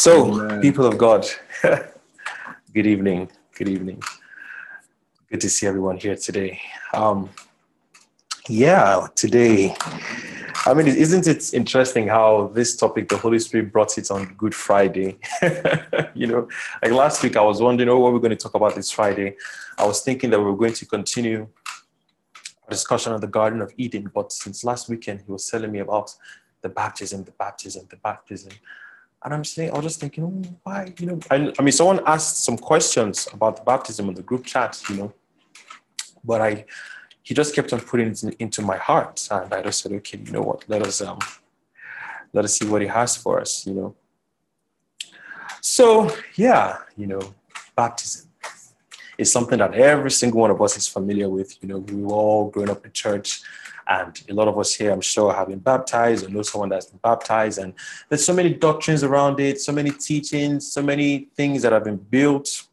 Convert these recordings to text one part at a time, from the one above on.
So, Amen. people of God, good evening. Good evening. Good to see everyone here today. Um, yeah, today, I mean, isn't it interesting how this topic, the Holy Spirit brought it on Good Friday? you know, like last week, I was wondering, oh, what we're going to talk about this Friday. I was thinking that we were going to continue a discussion on the Garden of Eden, but since last weekend, he was telling me about the baptism, the baptism, the baptism. And I'm saying, I was just thinking, oh, why? You know, I, I mean, someone asked some questions about the baptism in the group chat, you know, but I, he just kept on putting it in, into my heart, and I just said, okay, you know what? Let us um, let us see what he has for us, you know. So yeah, you know, baptism is something that every single one of us is familiar with. You know, we all growing up in church and a lot of us here, I'm sure, have been baptized or know someone that's been baptized. And there's so many doctrines around it, so many teachings, so many things that have been built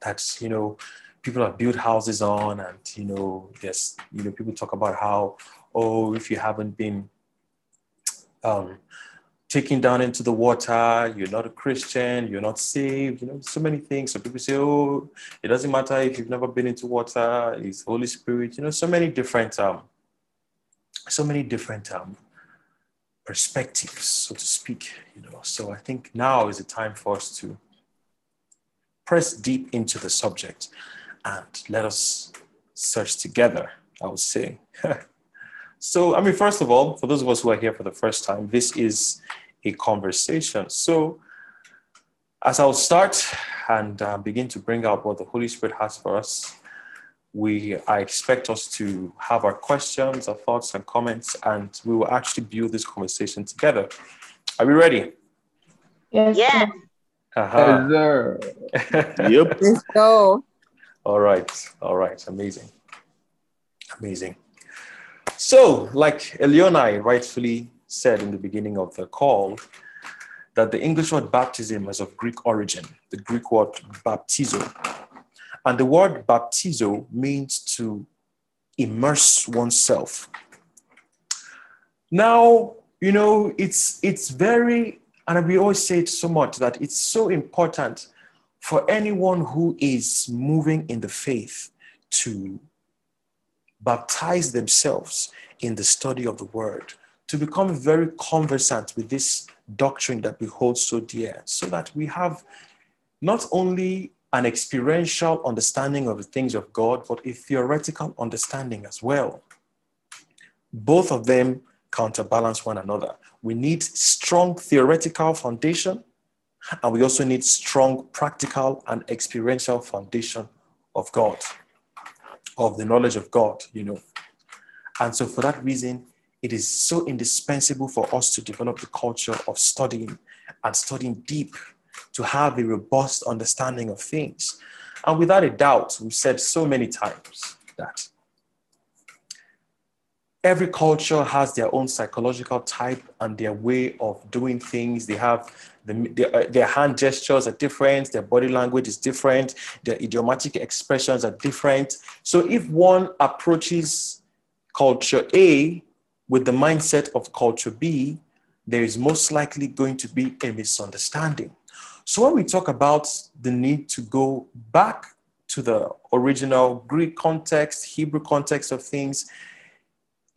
that, you know, people have built houses on. And, you know, yes, you know, people talk about how, oh, if you haven't been um, taken down into the water, you're not a Christian, you're not saved, you know, so many things. So people say, oh, it doesn't matter if you've never been into water, it's Holy Spirit, you know, so many different um, so many different um perspectives, so to speak, you know. So I think now is the time for us to press deep into the subject and let us search together, I would say. So, I mean, first of all, for those of us who are here for the first time, this is a conversation. So, as I'll start and uh, begin to bring out what the Holy Spirit has for us, we I expect us to have our questions, our thoughts, and comments, and we will actually build this conversation together. Are we ready? Yes. Yeah. Uh-huh. Yes, sir. yep. Let's go. All right. All right. Amazing. Amazing. So, like Eleonai rightfully said in the beginning of the call, that the English word baptism is of Greek origin, the Greek word baptizo. And the word baptizo means to immerse oneself. Now, you know, it's it's very, and we always say it so much that it's so important for anyone who is moving in the faith to baptize themselves in the study of the word, to become very conversant with this doctrine that we hold so dear, so that we have not only an experiential understanding of the things of God, but a theoretical understanding as well. Both of them counterbalance one another. We need strong theoretical foundation, and we also need strong practical and experiential foundation of God of the knowledge of God, you know. And so, for that reason, it is so indispensable for us to develop the culture of studying and studying deep to have a robust understanding of things. And without a doubt, we've said so many times that every culture has their own psychological type and their way of doing things. They have the, their, uh, their hand gestures are different, their body language is different, their idiomatic expressions are different. So if one approaches culture A with the mindset of culture B, there is most likely going to be a misunderstanding. So when we talk about the need to go back to the original Greek context, Hebrew context of things,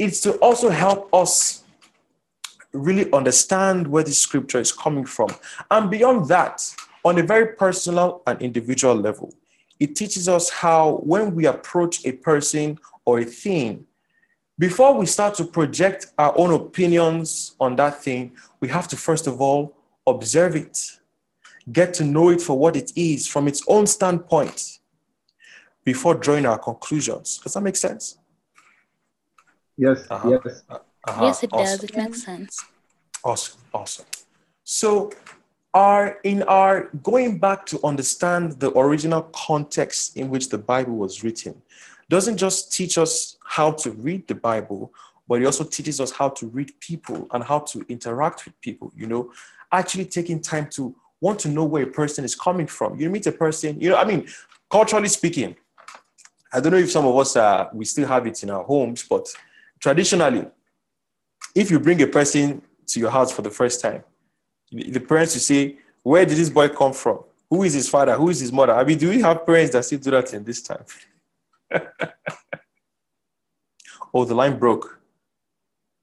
it's to also help us really understand where the scripture is coming from. And beyond that, on a very personal and individual level, it teaches us how when we approach a person or a thing, before we start to project our own opinions on that thing, we have to first of all observe it, get to know it for what it is from its own standpoint before drawing our conclusions. Does that make sense? Yes, uh-huh. yes. Uh-huh. Yes, it awesome. does. It makes sense. Awesome, awesome. So, our in our going back to understand the original context in which the Bible was written, doesn't just teach us how to read the Bible, but it also teaches us how to read people and how to interact with people. You know, actually taking time to want to know where a person is coming from. You meet a person, you know, I mean, culturally speaking, I don't know if some of us uh, we still have it in our homes, but traditionally, if you bring a person to your house for the first time, The parents will say, Where did this boy come from? Who is his father? Who is his mother? I mean, do we have parents that still do that in this time? oh, the line broke.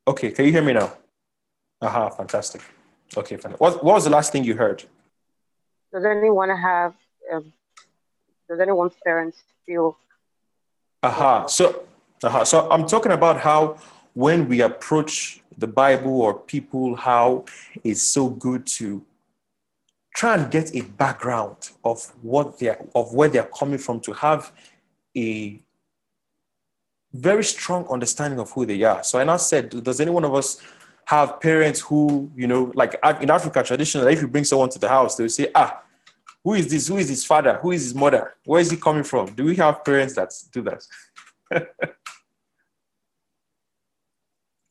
Okay, can you hear me now? Aha, fantastic. Okay, fantastic. What, what was the last thing you heard? Does anyone have, um, does anyone's parents feel? Aha, so, aha, so I'm talking about how when we approach the Bible or people, how it's so good to try and get a background of what they are, of where they are coming from to have a very strong understanding of who they are. So I said, does any one of us have parents who, you know, like in Africa traditionally, if you bring someone to the house, they will say, ah, who is this? Who is his father? Who is his mother? Where is he coming from? Do we have parents that do that?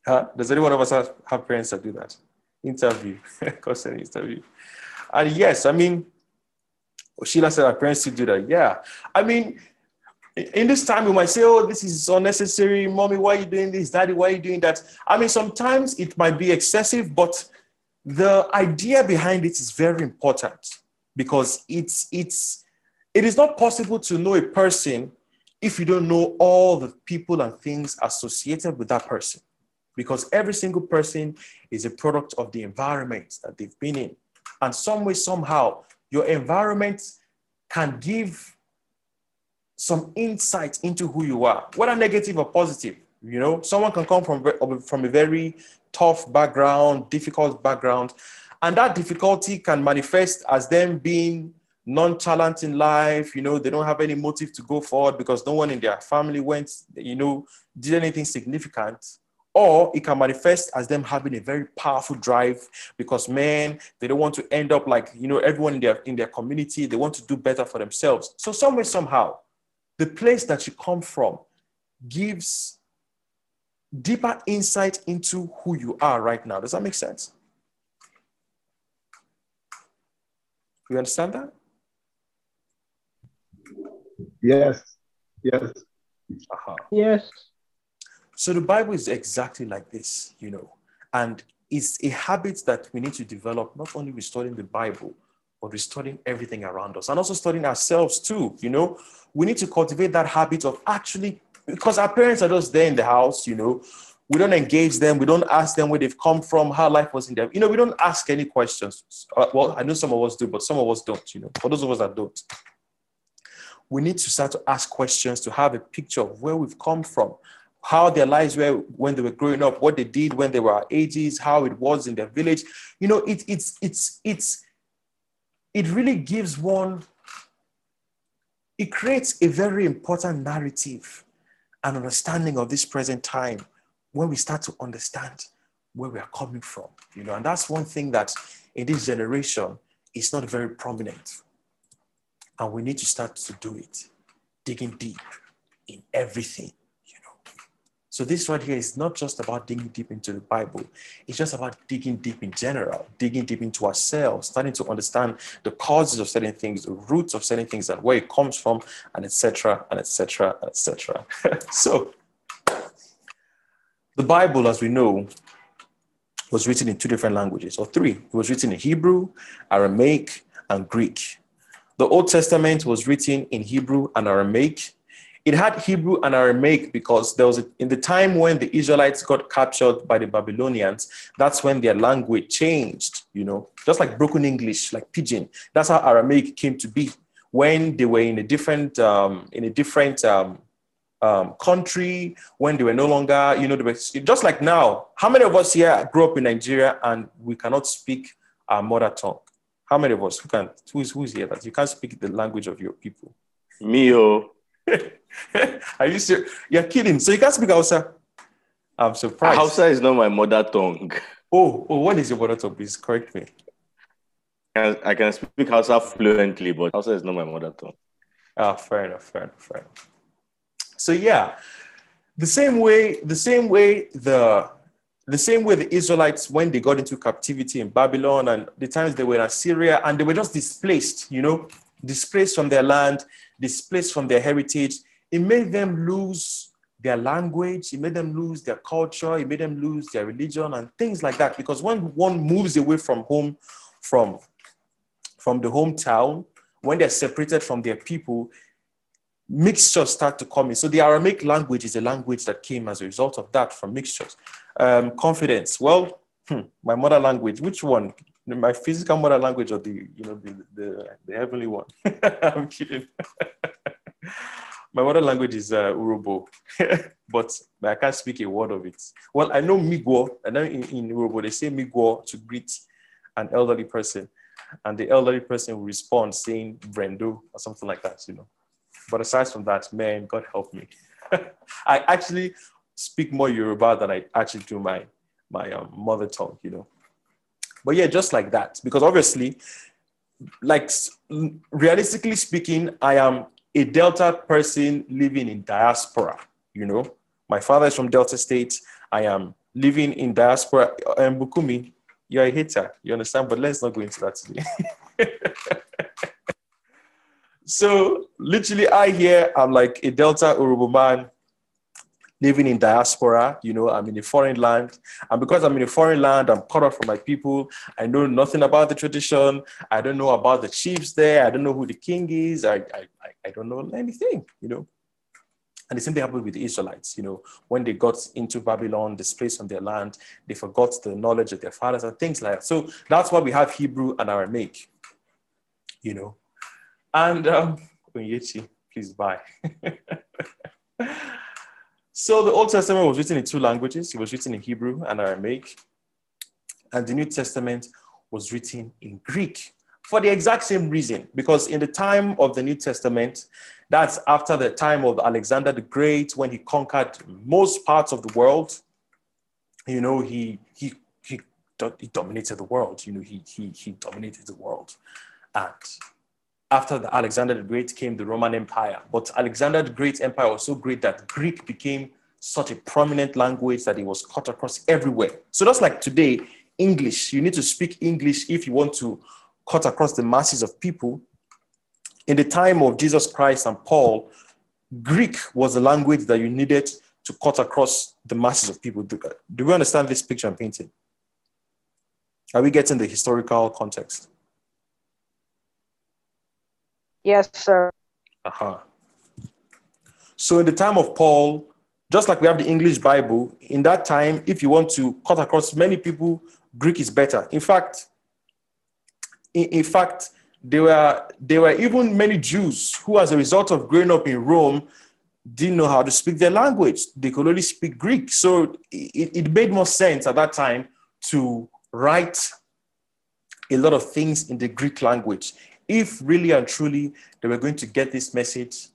huh? Does any one of us have, have parents that do that? Interview, constant interview. And yes, I mean, Sheila said our parents still do that. Yeah. I mean, in this time, we might say, oh, this is unnecessary. Mommy, why are you doing this? Daddy, why are you doing that? I mean, sometimes it might be excessive, but the idea behind it is very important because it's, it's, it is not possible to know a person if you don't know all the people and things associated with that person because every single person is a product of the environment that they've been in and some way, somehow, your environment can give some insight into who you are, whether negative or positive. You know, someone can come from, from a very tough background, difficult background, and that difficulty can manifest as them being nonchalant in life. You know, they don't have any motive to go forward because no one in their family went, you know, did anything significant or it can manifest as them having a very powerful drive because man they don't want to end up like you know everyone in their in their community. They want to do better for themselves. So somewhere somehow the place that you come from gives deeper insight into who you are right now. Does that make sense? You understand that? Yes. Yes. Uh-huh. yes so the Bible is exactly like this, you know, and it's a habit that we need to develop, not only studying the Bible, but studying everything around us and also studying ourselves too, you know. We need to cultivate that habit of actually, because our parents are just there in the house, you know, we don't engage them. We don't ask them where they've come from, how life was in them. You know, we don't ask any questions. Uh, well, I know some of us do, but some of us don't, you know, for those of us that don't. We need to start to ask questions to have a picture of where we've come from how their lives were when they were growing up, what they did when they were ages, how it was in their village. You know, it, it's it's it's it really gives one, it creates a very important narrative and understanding of this present time when we start to understand where we are coming from. You know, and that's one thing that in this generation is not very prominent. And we need to start to do it, digging deep in everything so this right here is not just about digging deep into the Bible. It's just about digging deep in general, digging deep into ourselves, starting to understand the causes of certain things, the roots of certain things, and where it comes from, and etc. and etc. etc. so the Bible, as we know, was written in two different languages, or three. It was written in Hebrew, Aramaic, and Greek. The Old Testament was written in Hebrew and Aramaic, it had Hebrew and Aramaic because there was a, in the time when the Israelites got captured by the Babylonians, that's when their language changed, you know, just like broken English, like pidgin. That's how Aramaic came to be when they were in a different um, in a different um, um, country, when they were no longer, you know, they were, just like now. How many of us here grew up in Nigeria and we cannot speak our mother tongue? How many of us who can? Who's who's here that you can't speak the language of your people? Me, oh. Are you serious? You're kidding. So you can't speak Hausa? I'm surprised. Hausa is not my mother tongue. Oh, oh, what is your mother tongue? Please correct me. I can speak Hausa fluently, but Hausa is not my mother tongue. Ah, fair enough, fair enough, fair enough. So yeah, the same way, the same way the the same way the Israelites when they got into captivity in Babylon and the times they were in Assyria and they were just displaced, you know, displaced from their land, displaced from their heritage. It made them lose their language, it made them lose their culture, it made them lose their religion and things like that. Because when one moves away from home, from, from the hometown, when they're separated from their people, mixtures start to come in. So the Aramaic language is a language that came as a result of that from mixtures. Um, confidence. Well, hmm, my mother language. Which one? My physical mother language or the you know the the, the heavenly one? I'm kidding. my mother language is uh, Urhobo, but I can't speak a word of it. Well, I know Migwo. and in, in Urhobo they say Migwo to greet an elderly person, and the elderly person will respond saying Vrendo or something like that. You know. But aside from that, man, God help me. I actually speak more Yoruba than I actually do my my um, mother tongue. You know. But yeah, just like that, because obviously, like realistically speaking, I am a Delta person living in diaspora, you know. My father is from Delta State. I am living in diaspora. And um, Bukumi, you're a hater, you understand? But let's not go into that today. so literally, I hear I'm like a Delta Urhobo man living in diaspora, you know, I'm in a foreign land. And because I'm in a foreign land, I'm cut off from my people. I know nothing about the tradition. I don't know about the chiefs there. I don't know who the king is. I, I, I don't know anything, you know. And the same thing happened with the Israelites, you know, when they got into Babylon, displaced from their land, they forgot the knowledge of their fathers and things like that. So that's why we have Hebrew and Aramaic, you know. And um, please buy. So the Old Testament was written in two languages. It was written in Hebrew and Aramaic. And the New Testament was written in Greek for the exact same reason. Because in the time of the New Testament, that's after the time of Alexander the Great, when he conquered most parts of the world. You know, he he he, he dominated the world. You know, he he he dominated the world. And after the Alexander the Great came the Roman Empire. But Alexander the Great Empire was so great that Greek became such a prominent language that it was cut across everywhere. So just like today, English, you need to speak English if you want to cut across the masses of people. In the time of Jesus Christ and Paul, Greek was the language that you needed to cut across the masses of people. Do, do we understand this picture I'm painting? Are we getting the historical context? Yes, sir. Uh-huh. So in the time of Paul, just like we have the English Bible, in that time, if you want to cut across many people, Greek is better. In fact, in, in fact, there were there were even many Jews who, as a result of growing up in Rome, didn't know how to speak their language. They could only speak Greek. So it, it made more sense at that time to write a lot of things in the Greek language if really and truly they were going to get this message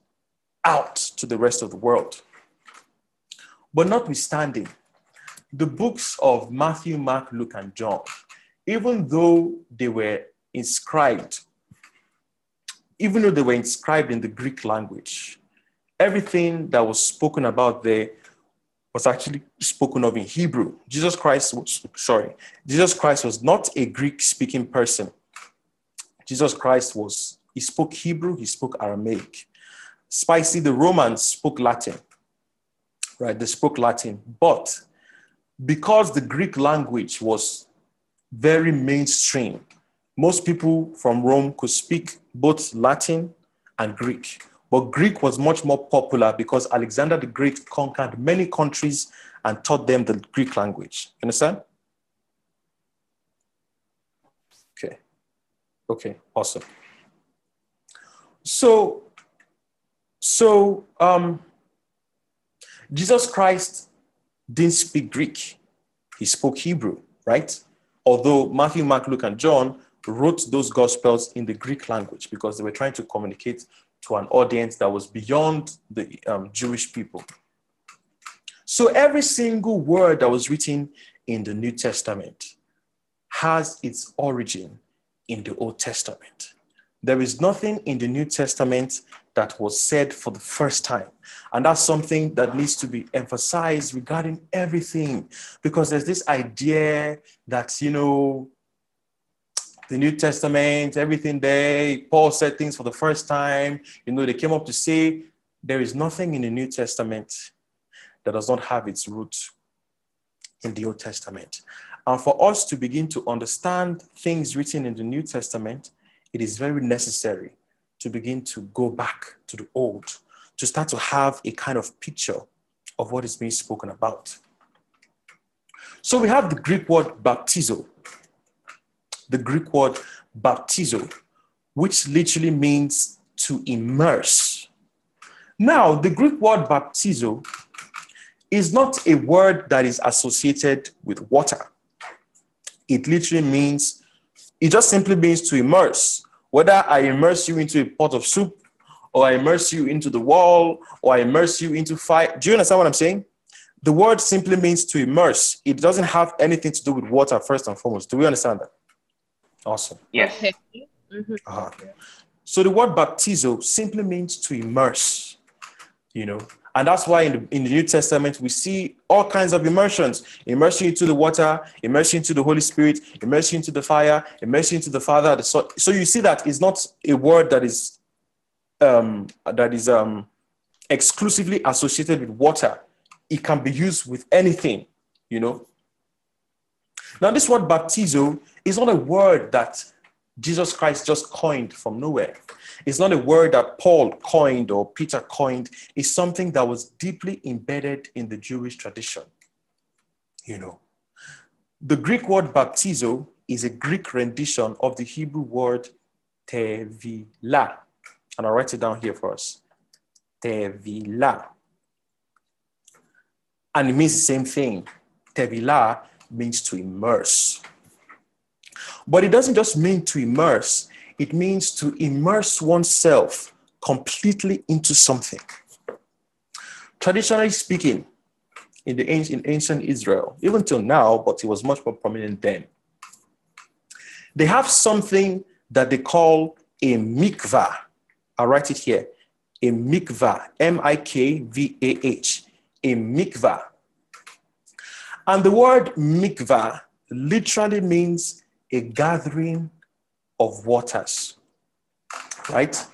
out to the rest of the world. But notwithstanding, the books of Matthew, Mark, Luke, and John, even though they were inscribed, even though they were inscribed in the Greek language, everything that was spoken about there was actually spoken of in Hebrew. Jesus Christ was, sorry, Jesus Christ was not a Greek speaking person. Jesus Christ was, he spoke Hebrew, he spoke Aramaic. Spicy, the Romans spoke Latin, right? They spoke Latin. But because the Greek language was very mainstream, most people from Rome could speak both Latin and Greek. But Greek was much more popular because Alexander the Great conquered many countries and taught them the Greek language. Understand? Okay, awesome. So, so um, Jesus Christ didn't speak Greek; he spoke Hebrew, right? Although Matthew, Mark, Luke, and John wrote those gospels in the Greek language because they were trying to communicate to an audience that was beyond the um, Jewish people. So every single word that was written in the New Testament has its origin in the Old Testament. There is nothing in the New Testament that was said for the first time. And that's something that needs to be emphasized regarding everything, because there's this idea that, you know, the New Testament, everything there, Paul said things for the first time. You know, they came up to say there is nothing in the New Testament that does not have its root in the Old Testament. And for us to begin to understand things written in the New Testament, it is very necessary to begin to go back to the old, to start to have a kind of picture of what is being spoken about. So we have the Greek word baptizo, the Greek word baptizo, which literally means to immerse. Now, the Greek word baptizo is not a word that is associated with water. It literally means, it just simply means to immerse. Whether I immerse you into a pot of soup, or I immerse you into the wall, or I immerse you into fire. Do you understand what I'm saying? The word simply means to immerse. It doesn't have anything to do with water, first and foremost. Do we understand that? Awesome. Yes. Mhm. Uh-huh. So the word baptizo simply means to immerse, you know, and that's why in the, in the New Testament we see all kinds of immersions: immersion into the water, immersion into the Holy Spirit, immersion into the fire, immersion into the Father. The Son. So you see that it's not a word that is um, that is um, exclusively associated with water. It can be used with anything, you know. Now, this word baptizo is not a word that Jesus Christ just coined from nowhere. It's not a word that Paul coined or Peter coined. It's something that was deeply embedded in the Jewish tradition. You know, the Greek word baptizo is a Greek rendition of the Hebrew word tevila. And I'll write it down here for us. Tevila. And it means the same thing. Tevila means to immerse. But it doesn't just mean to immerse, it means to immerse oneself completely into something. Traditionally speaking, in the in ancient Israel, even till now, but it was much more prominent then. They have something that they call a mikvah. I'll write it here. A mikvah, M-I-K-V-A-H, a mikvah. And the word mikvah literally means a gathering of waters, right?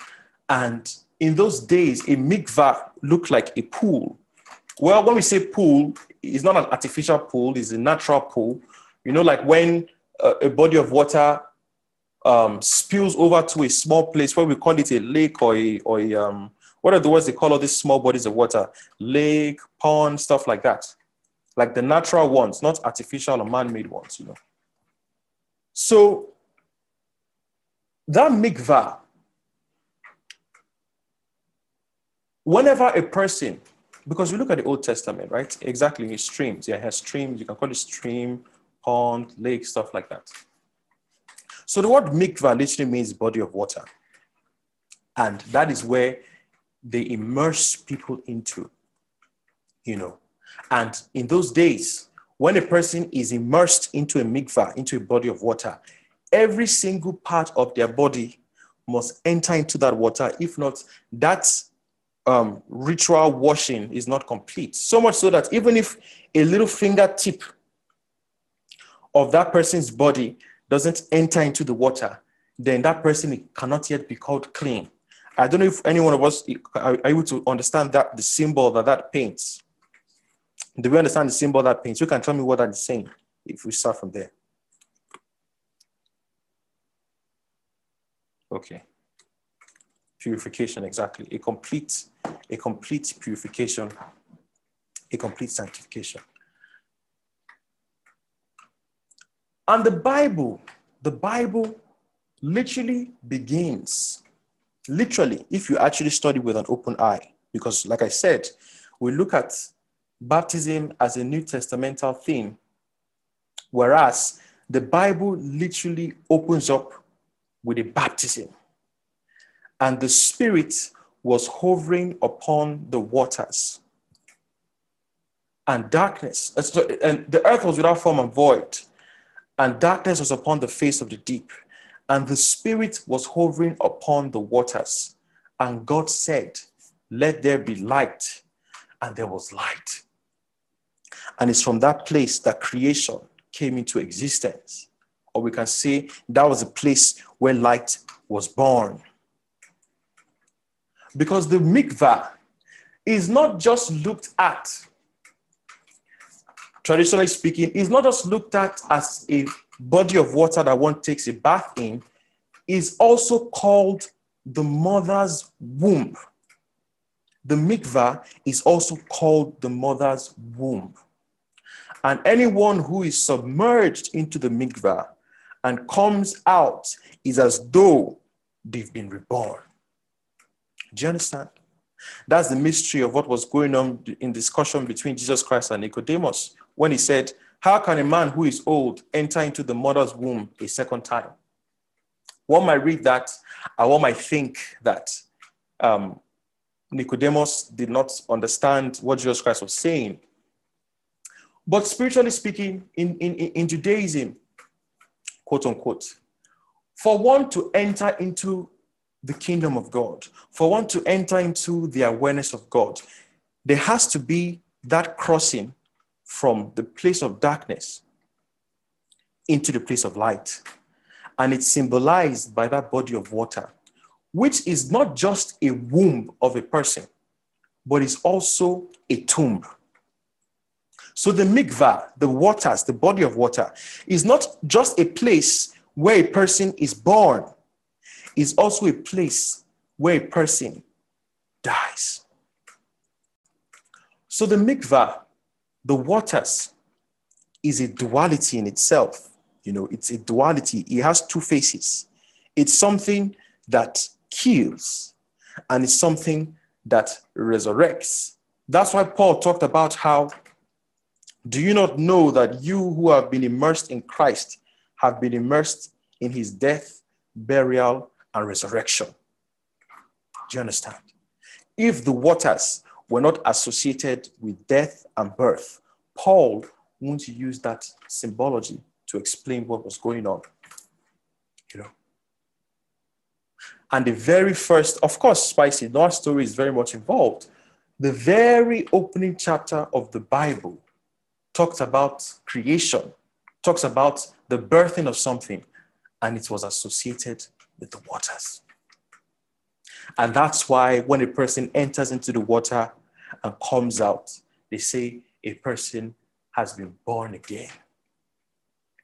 And in those days, a mikvah looked like a pool. Well, when we say pool, it's not an artificial pool, it's a natural pool. You know, like when uh, a body of water um, spills over to a small place where we call it a lake or a, or a um, what are the words they call all these small bodies of water? Lake, pond, stuff like that. Like the natural ones, not artificial or man made ones, you know. So that mikvah, whenever a person, because we look at the Old Testament, right? Exactly, streams. Yeah, it has streams. You can call it stream, pond, lake, stuff like that. So the word mikvah literally means body of water. And that is where they immerse people into, you know. And in those days, when a person is immersed into a mikvah, into a body of water, every single part of their body must enter into that water. If not, that um, ritual washing is not complete. So much so that even if a little fingertip of that person's body doesn't enter into the water, then that person cannot yet be called clean. I don't know if any one of us are able to understand that the symbol that that paints. Do we understand the symbol that paints? You can tell me what that is saying if we start from there. Okay. Purification, exactly. A complete, a complete purification, a complete sanctification. And the Bible, the Bible literally begins, literally, if you actually study with an open eye, because like I said, we look at baptism as a New Testamental theme, whereas the Bible literally opens up with a baptism. And the Spirit was hovering upon the waters. And darkness, uh, and the earth was without form and void, and darkness was upon the face of the deep. And the Spirit was hovering upon the waters. And God said, Let there be light. And there was light. And it's from that place that creation came into existence. Or we can say that was a place where light was born. Because the mikvah is not just looked at. traditionally speaking, is not just looked at as a body of water that one takes a bath in, is also called the mother's womb. The mikvah is also called the mother's womb. And anyone who is submerged into the mikvah and comes out is as though they've been reborn. Do you understand? That's the mystery of what was going on in discussion between Jesus Christ and Nicodemus when he said, How can a man who is old enter into the mother's womb a second time? One might read that, and one might think that um, Nicodemus did not understand what Jesus Christ was saying. But spiritually speaking, in, in, in Judaism, quote unquote, for one to enter into the kingdom of God, for one to enter into the awareness of God, there has to be that crossing from the place of darkness into the place of light. And it's symbolized by that body of water, which is not just a womb of a person, but is also a tomb. So the mikvah, the waters, the body of water, is not just a place where a person is born, is also a place where a person dies. So the mikvah, the waters, is a duality in itself. You know, it's a duality. It has two faces. It's something that kills, and it's something that resurrects. That's why Paul talked about how do you not know that you who have been immersed in Christ have been immersed in his death, burial, and resurrection? Do you understand? If the waters were not associated with death and birth, Paul wouldn't use that symbology to explain what was going on. You know. And the very first, of course, Spicy, Noah's story is very much involved. The very opening chapter of the Bible talks about creation, talks about the birthing of something, and it was associated with the waters. And that's why when a person enters into the water and comes out, they say a person has been born again.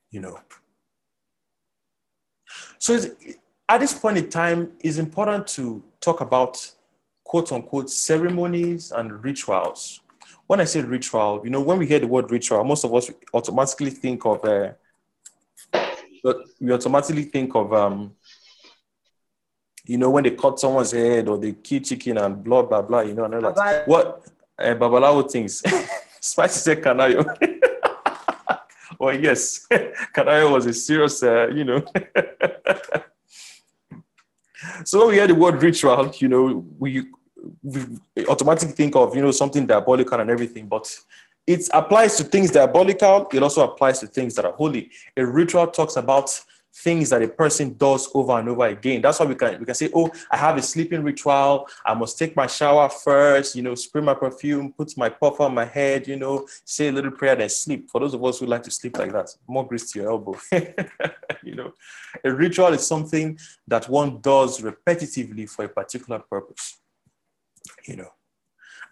You know. So at this point in time, it's important to talk about quote unquote ceremonies and rituals. When I say ritual, you know, when we hear the word ritual, most of us automatically think of, uh, we automatically think of um, you know, when they cut someone's head or they kill chicken and blah, blah, blah, you know, and like, what? Uh, Babalawo things. Spicy said Kanayo. well, yes, Kanayo was a serious, uh, you know. so when we hear the word ritual, you know, we, we automatically think of, you know, something diabolical and everything, but it applies to things diabolical. It also applies to things that are holy. A ritual talks about things that a person does over and over again. That's why we can we can say, oh, I have a sleeping ritual. I must take my shower first, you know, spray my perfume, put my puff on my head, you know, say a little prayer, then sleep. For those of us who like to sleep like that, more grease to your elbow. you know, a ritual is something that one does repetitively for a particular purpose. You know.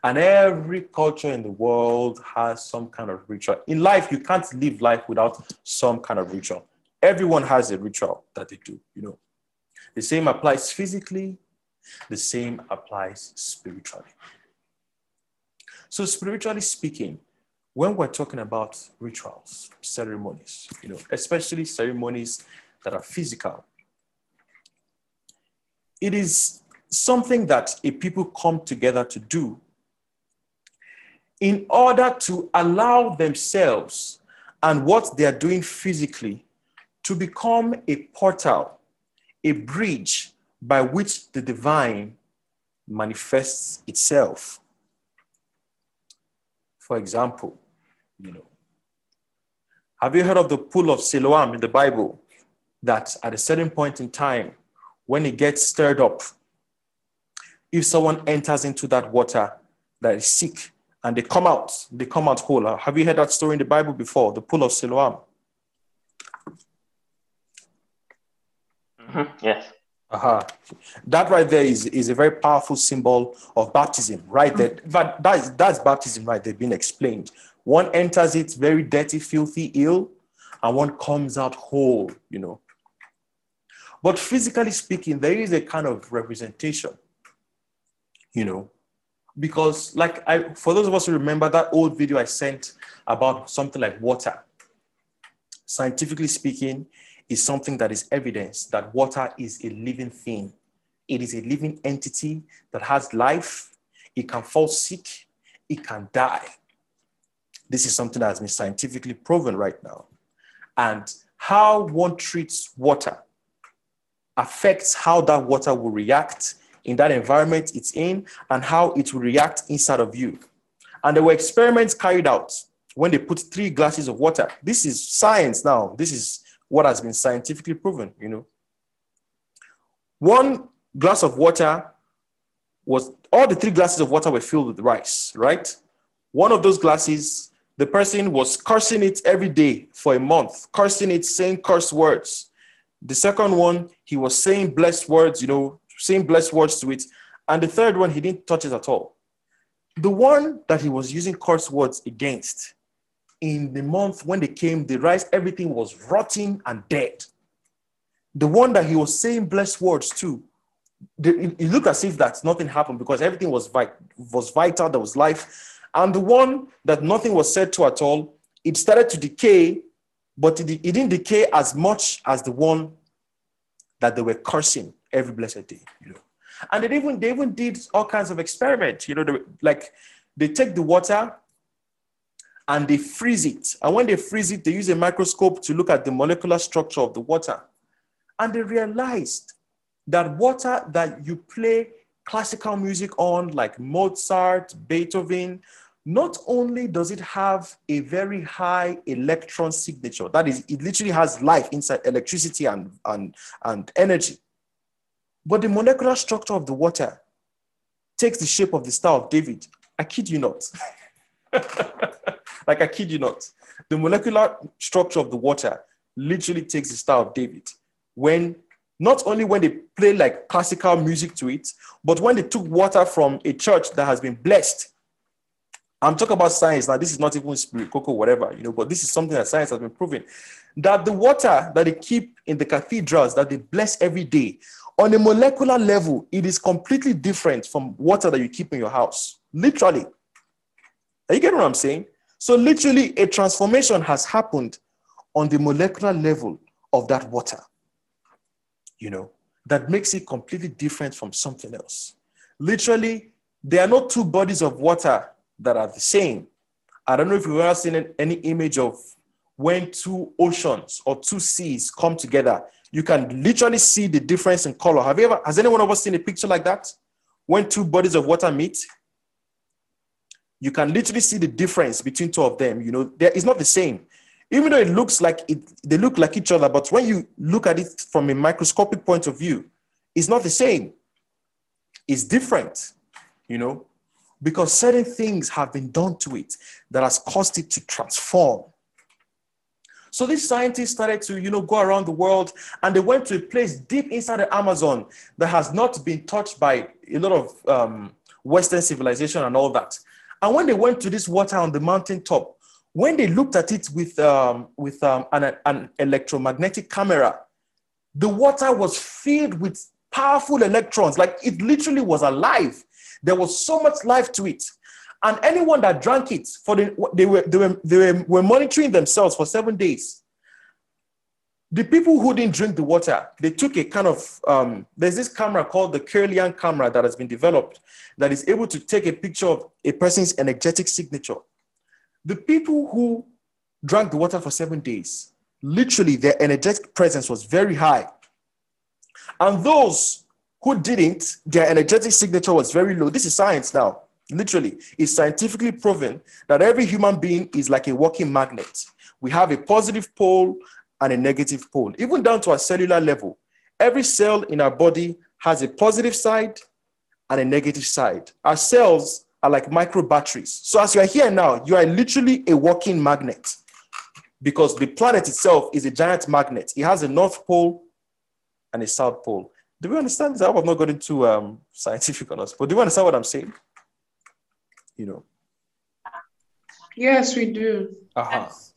And every culture in the world has some kind of ritual. In life, you can't live life without some kind of ritual everyone has a ritual that they do, you know. The same applies physically, the same applies spiritually. So, spiritually speaking, when we're talking about rituals, ceremonies, you know, especially ceremonies that are physical, it is something that a people come together to do in order to allow themselves and what they are doing physically to become a portal, a bridge by which the divine manifests itself. For example, you know, have you heard of the pool of Siloam in the Bible? That at a certain point in time, when it gets stirred up, if someone enters into that water that is sick and they come out, they come out whole. Have you heard that story in the Bible before? The pool of Siloam. Mm-hmm. Yes. Uh-huh. That right there is, is a very powerful symbol of baptism, right? That, but that's, that's baptism, right? They've been explained. One enters it very dirty, filthy, ill, and one comes out whole, you know. But physically speaking, there is a kind of representation, you know, because like I, for those of us who remember that old video I sent about something like water, scientifically speaking, is something that is evidence that water is a living thing. It is a living entity that has life. It can fall sick. It can die. This is something that has been scientifically proven right now. And how one treats water affects how that water will react in that environment it's in and how it will react inside of you. And there were experiments carried out when they put three glasses of water. This is science now. This is what has been scientifically proven, you know. One glass of water was all the three glasses of water were filled with rice, right? One of those glasses, the person was cursing it every day for a month, cursing it, saying curse words. The second one, he was saying blessed words, you know, saying blessed words to it. And the third one, he didn't touch it at all. The one that he was using curse words against, in the month when they came, the rice, everything was rotting and dead. The one that he was saying blessed words to, it, it looked as if that nothing happened because everything was, was vital, there was life. And the one that nothing was said to at all, it started to decay but it, it didn't decay as much as the one that they were cursing every blessed day, you know. And they even they even did all kinds of experiments, you know, they, like they take the water and they freeze it. And when they freeze it, they use a microscope to look at the molecular structure of the water. And they realized that water that you play classical music on, like Mozart, Beethoven, not only does it have a very high electron signature, that is, it literally has life inside electricity and, and, and energy, but the molecular structure of the water takes the shape of the Star of David. I kid you not. like, I kid you not. The molecular structure of the water literally takes the Star of David. When not only when they play like classical music to it, but when they took water from a church that has been blessed I'm talking about science now. This is not even spirit, cocoa, whatever, you know, but this is something that science has been proving that the water that they keep in the cathedrals that they bless every day, on a molecular level, it is completely different from water that you keep in your house. Literally. Are you getting what I'm saying? So, literally, a transformation has happened on the molecular level of that water, you know, that makes it completely different from something else. Literally, there are not two bodies of water that are the same. I don't know if you've ever seen any image of when two oceans or two seas come together. You can literally see the difference in color. Have you ever, has anyone ever seen a picture like that? When two bodies of water meet, you can literally see the difference between two of them. You know, it's not the same. Even though it looks like it, they look like each other, but when you look at it from a microscopic point of view, it's not the same. It's different, you know because certain things have been done to it that has caused it to transform. So these scientists started to, you know, go around the world and they went to a place deep inside the Amazon that has not been touched by a lot of um, Western civilization and all that. And when they went to this water on the mountain top, when they looked at it with, um, with um, an, an electromagnetic camera, the water was filled with powerful electrons, like it literally was alive. There was so much life to it. And anyone that drank it, for the, they, were, they, were, they were, were monitoring themselves for seven days. The people who didn't drink the water, they took a kind of, um, there's this camera called the Kirlian camera that has been developed that is able to take a picture of a person's energetic signature. The people who drank the water for seven days, literally their energetic presence was very high. And those who didn't, their energetic signature was very low. This is science now. Literally, it's scientifically proven that every human being is like a walking magnet. We have a positive pole and a negative pole, even down to a cellular level. Every cell in our body has a positive side and a negative side. Our cells are like micro batteries. So, as you are here now, you are literally a walking magnet because the planet itself is a giant magnet. It has a north pole and a south pole Do we understand? I hope I'm not going too um, scientific on us, but do you understand what I'm saying? You know. Yes, we do. Uh-huh. Yes.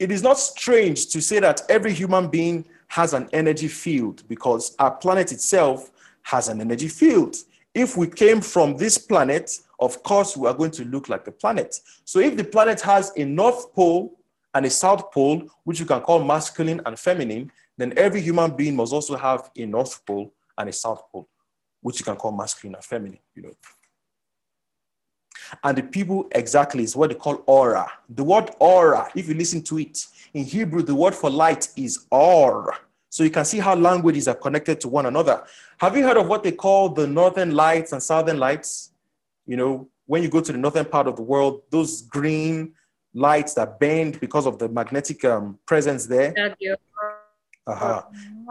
It is not strange to say that every human being has an energy field because our planet itself has an energy field. If we came from this planet, of course, we are going to look like the planet. So if the planet has a north pole and a south pole, which you can call masculine and feminine, then every human being must also have a north pole and a south pole, which you can call masculine and feminine, you know. And the people exactly is what they call aura. The word aura, if you listen to it, in Hebrew, the word for light is or. So you can see how languages are connected to one another. Have you heard of what they call the northern lights and southern lights? You know, when you go to the northern part of the world, those green lights that bend because of the magnetic um, presence there. Uh-huh.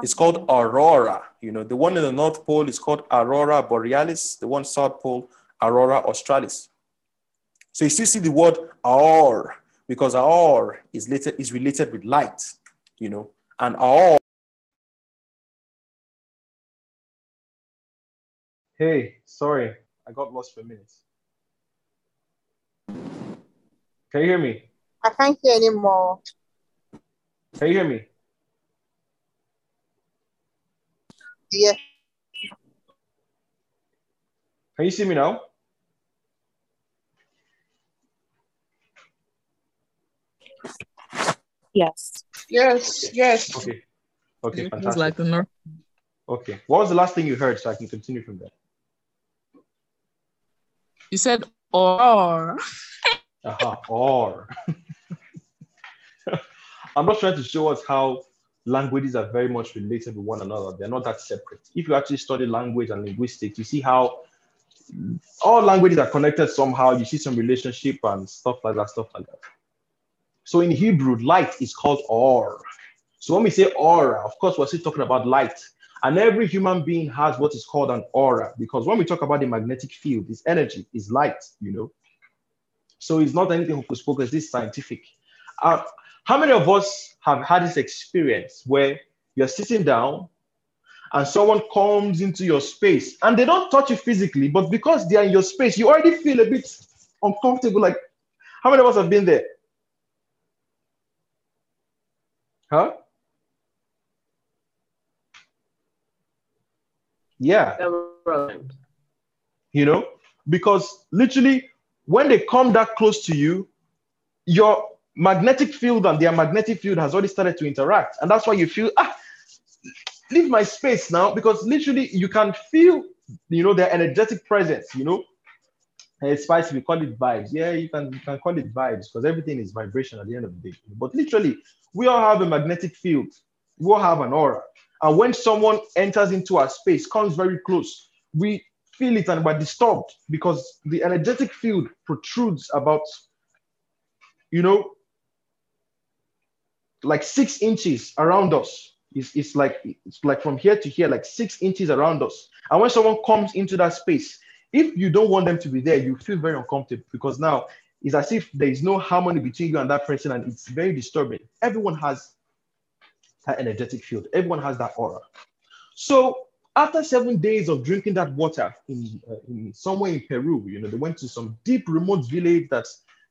It's called aurora. You know, the one in the North Pole is called aurora borealis. The one South Pole, aurora australis. So you still see the word aur because aur is related, is related with light, you know, and aur. Hey, sorry, I got lost for a minute. Can you hear me? I can't hear anymore. Can you hear me? Yeah. Can you see me now? Yes. Yes. Yes. Okay. Okay. Fantastic. Like the north. Okay. What was the last thing you heard, so I can continue from there? You said or. uh-huh. Or. I'm not trying to show us how languages are very much related with one another. They're not that separate. If you actually study language and linguistics, you see how all languages are connected somehow. You see some relationship and stuff like that, stuff like that. So in Hebrew, light is called or. So when we say aura, of course, we're still talking about light. And every human being has what is called an aura because when we talk about the magnetic field, it's energy, it's light, you know. So it's not anything hocus pocus, this scientific. Uh, how many of us have had this experience where you're sitting down and someone comes into your space and they don't touch you physically, but because they are in your space, you already feel a bit uncomfortable. Like, how many of us have been there? Huh? Yeah. You know, because literally when they come that close to you, your magnetic field and their magnetic field has already started to interact. And that's why you feel, ah, leave my space now, because literally you can feel, you know, their energetic presence, you know. It's spicy, we call it vibes. Yeah, you can you can call it vibes because everything is vibration at the end of the day. But literally, we all have a magnetic field, we all have an aura. And when someone enters into our space, comes very close, we feel it and we're disturbed because the energetic field protrudes about, you know, like six inches around us. It's, it's like it's like from here to here, like six inches around us. And when someone comes into that space, if you don't want them to be there, you feel very uncomfortable because now it's as if there is no harmony between you and that person, and it's very disturbing. Everyone has that energetic field, everyone has that aura. So after seven days of drinking that water in, uh, in somewhere in Peru, you know, they went to some deep remote village that,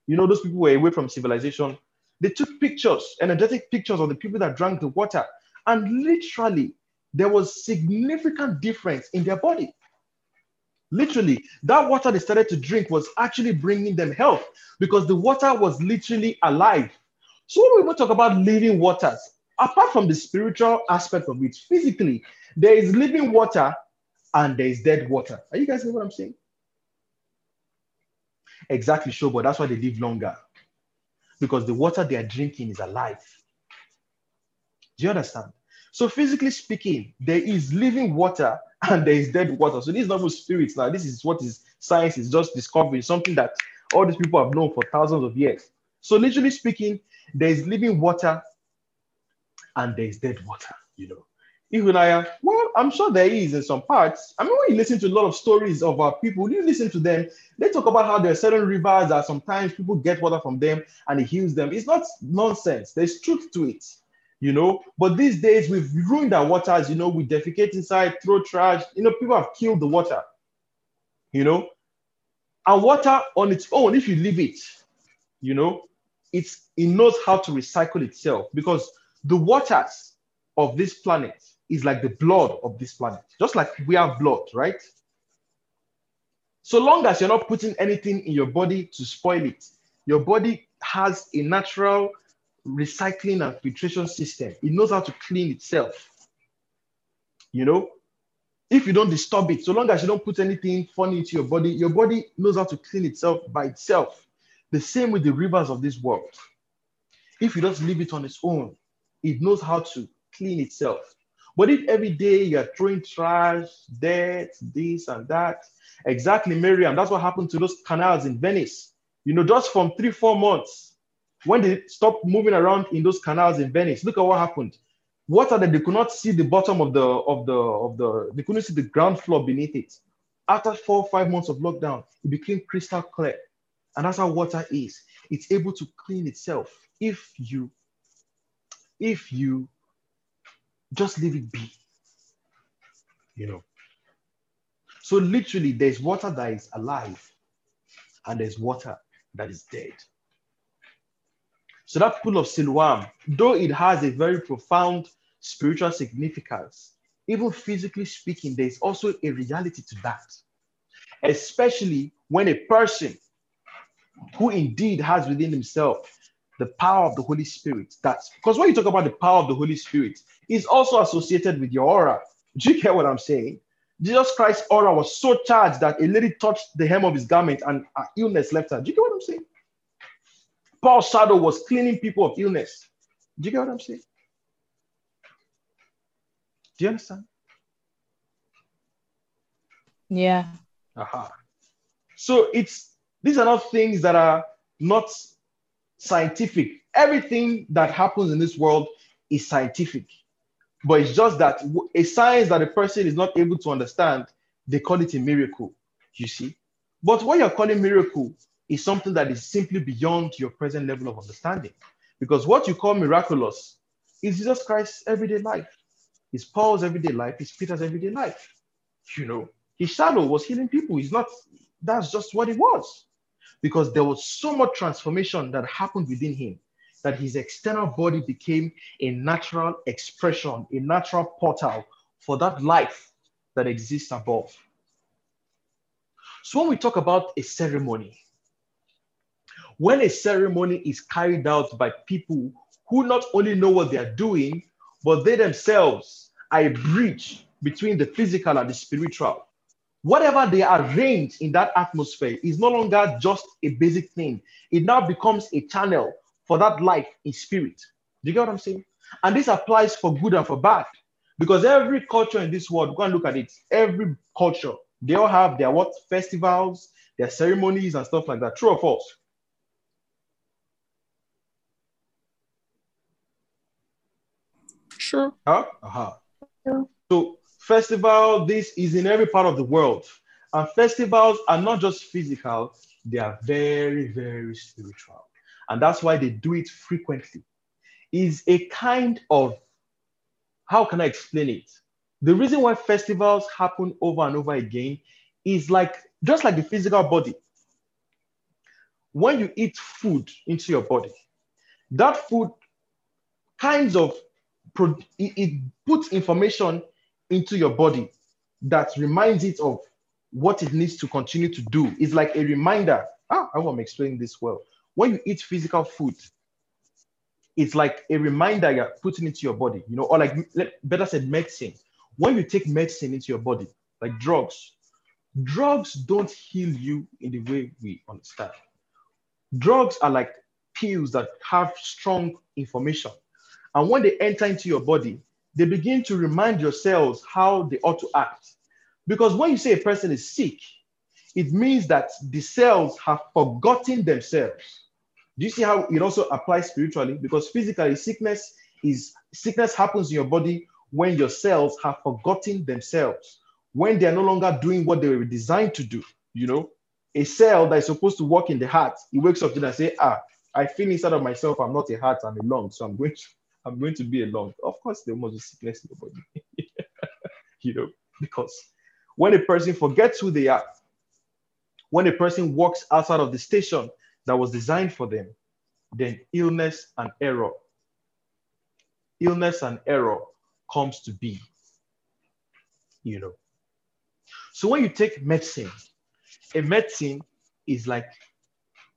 you know, those people were away from civilization. They took pictures, energetic pictures of the people that drank the water, and literally there was significant difference in their body. Literally, that water they started to drink was actually bringing them health because the water was literally alive. So when we talk about living waters, apart from the spiritual aspect of it, physically, there is living water and there is dead water. Are you guys hearing what I'm saying? Exactly, sure, but that's why they live longer because the water they are drinking is alive. Do you understand? So, physically speaking, there is living water and there is dead water. So, this is not for spirits now. This is what is science is just discovering something that all these people have known for thousands of years. So, literally speaking, there is living water and there is dead water, you know. Ihunaya, well, I'm sure there is in some parts. I mean, when you listen to a lot of stories of our people, you listen to them, they talk about how there are certain rivers that sometimes people get water from them and it heals them. It's not nonsense. There's truth to it, you know. But these days we've ruined our waters, you know, we defecate inside, throw trash, you know, people have killed the water, you know. And water on its own, if you leave it, you know, it's it knows how to recycle itself because the waters of this planet is like the blood of this planet, just like we have blood, right? So long as you're not putting anything in your body to spoil it, your body has a natural recycling and filtration system. It knows how to clean itself. You know, if you don't disturb it, so long as you don't put anything funny into your body, your body knows how to clean itself by itself. The same with the rivers of this world. If you just leave it on its own, it knows how to clean itself. But if every day you're throwing trash, dirt, this and that, exactly, Miriam, that's what happened to those canals in Venice. You know, just from three, four months, when they stopped moving around in those canals in Venice, look at what happened. Water that they could not see the bottom of the of the of the they couldn't see the ground floor beneath it. After four or five months of lockdown, it became crystal clear. And that's how water is. It's able to clean itself if you if you just leave it be. You know. So literally, there's water that is alive, and there's water that is dead. So that pool of Siloam, though it has a very profound spiritual significance, even physically speaking, there's also a reality to that. Especially when a person who indeed has within himself the power of the Holy Spirit. That's because when you talk about the power of the Holy Spirit, it's also associated with your aura. Do you get what I'm saying? Jesus Christ's aura was so charged that a lady touched the hem of his garment and illness left her. Do you get what I'm saying? Paul's shadow was cleaning people of illness. Do you get what I'm saying? Do you understand? Yeah. Aha. So it's these are not things that are not scientific. Everything that happens in this world is scientific. But it's just that a science that a person is not able to understand, they call it a miracle, you see. But what you're calling miracle is something that is simply beyond your present level of understanding. Because what you call miraculous is Jesus Christ's everyday life. It's Paul's everyday life, it's Peter's everyday life. You know, his shadow was healing people. He's not, that's just what it was because there was so much transformation that happened within him that his external body became a natural expression, a natural portal for that life that exists above. So when we talk about a ceremony, when a ceremony is carried out by people who not only know what they are doing, but they themselves are a bridge between the physical and the spiritual whatever they arrange in that atmosphere is no longer just a basic thing. It now becomes a channel for that life in spirit. Do you get what I'm saying? And this applies for good and for bad. Because every culture in this world, go and look at it, every culture, they all have their what festivals, their ceremonies and stuff like that. True or false? Sure. Huh? Uh-huh. So Festival, this is in every part of the world. And festivals are not just physical, they are very, very spiritual. And that's why they do it frequently. Is a kind of, how can I explain it? The reason why festivals happen over and over again is like, just like the physical body. When you eat food into your body, that food kinds of, it, puts information into your body that reminds it of what it needs to continue to do. It's like a reminder. Ah, I want to explain this well. When you eat physical food, it's like a reminder you're putting into your body, you know, or like better said, medicine. When you take medicine into your body, like drugs, drugs don't heal you in the way we understand. Drugs are like pills that have strong information. And when they enter into your body, they begin to remind yourselves how they ought to act. Because when you say a person is sick, it means that the cells have forgotten themselves. Do you see how it also applies spiritually? Because physically, sickness is sickness happens in your body when your cells have forgotten themselves, when they are no longer doing what they were designed to do. You know, a cell that is supposed to work in the heart, it wakes up and say, ah, I feel inside of myself, I'm not a heart, I'm a lung, so I'm going to I'm going to be alone. Of course, there must be sickness in the body. you know, because when a person forgets who they are, when a person walks outside of the station that was designed for them, then illness and error, illness and error comes to be. You know. So when you take medicine, a medicine is like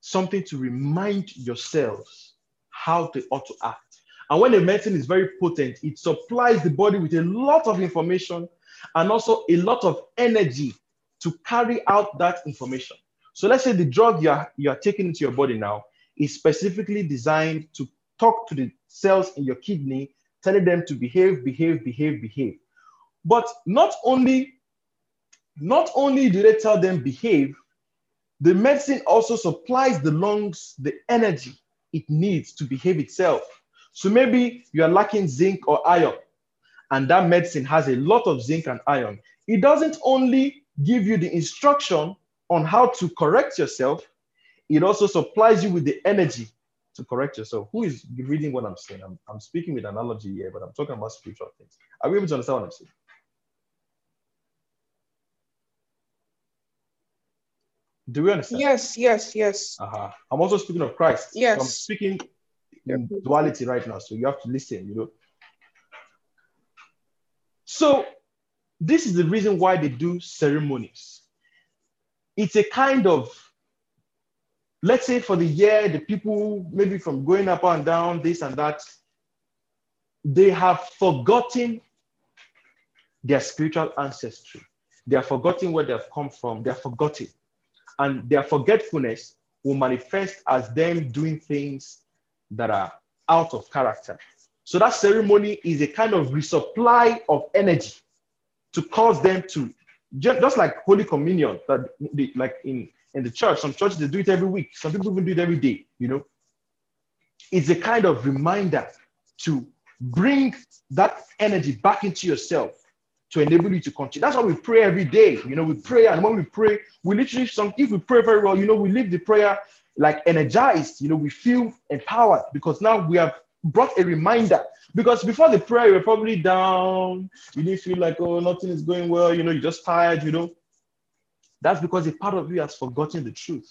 something to remind yourselves how they ought to act. And when a medicine is very potent, it supplies the body with a lot of information and also a lot of energy to carry out that information. So let's say the drug you are, you are taking into your body now is specifically designed to talk to the cells in your kidney, telling them to behave, behave, behave, behave. But not only, not only do they tell them behave, the medicine also supplies the lungs the energy it needs to behave itself. So maybe you are lacking zinc or iron, and that medicine has a lot of zinc and iron. It doesn't only give you the instruction on how to correct yourself, it also supplies you with the energy to correct yourself. Who is reading what I'm saying? I'm, I'm speaking with analogy here, but I'm talking about spiritual things. Are we able to understand what I'm saying? Do we understand? Yes, yes, yes. Uh-huh. I'm also speaking of Christ. Yes. So I'm speaking in duality right now, so you have to listen, you know. So this is the reason why they do ceremonies. It's a kind of, let's say for the year, the people maybe from going up and down, this and that, they have forgotten their spiritual ancestry. They are forgotten where they have come from. They are forgotten and their forgetfulness will manifest as them doing things that are out of character. So that ceremony is a kind of resupply of energy to cause them to just like Holy Communion, that they, like in in the church, some churches they do it every week. Some people even do it every day. You know, it's a kind of reminder to bring that energy back into yourself to enable you to continue. That's why we pray every day. You know, we pray, and when we pray, we literally some if we pray very well, you know, we leave the prayer like energized. You know, we feel empowered because now we have brought a reminder. Because before the prayer, you were probably down, you didn't feel like oh nothing is going well, you know, you're just tired, you know. That's because a part of you has forgotten the truth.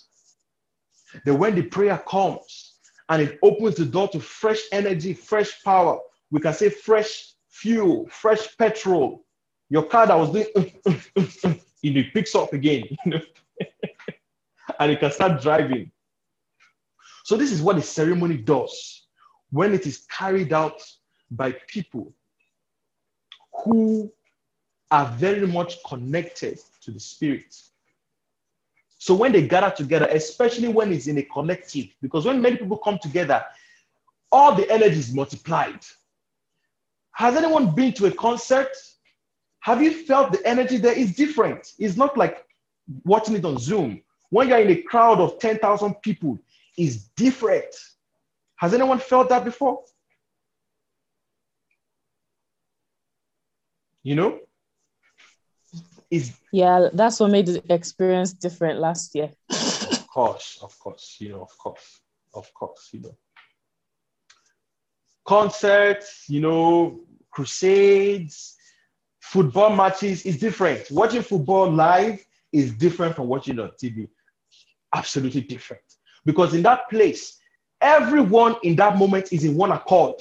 That when the prayer comes and it opens the door to fresh energy, fresh power, we can say fresh fuel, fresh petrol, your car that was doing, it picks up again, you know, and it can start driving. So this is what a ceremony does when it is carried out by people who are very much connected to the spirit. So when they gather together, especially when it's in a collective, because when many people come together, all the energy is multiplied. Has anyone been to a concert have you felt the energy there is different? It's not like watching it on Zoom. When you're in a crowd of 10,000 people, it's different. Has anyone felt that before? You know? Is yeah, that's what made the experience different last year. of course, of course, you know, of course, of course, you know. Concerts, you know, crusades, football matches is different. Watching football live is different from watching on TV. Absolutely different. Because in that place, everyone in that moment is in one accord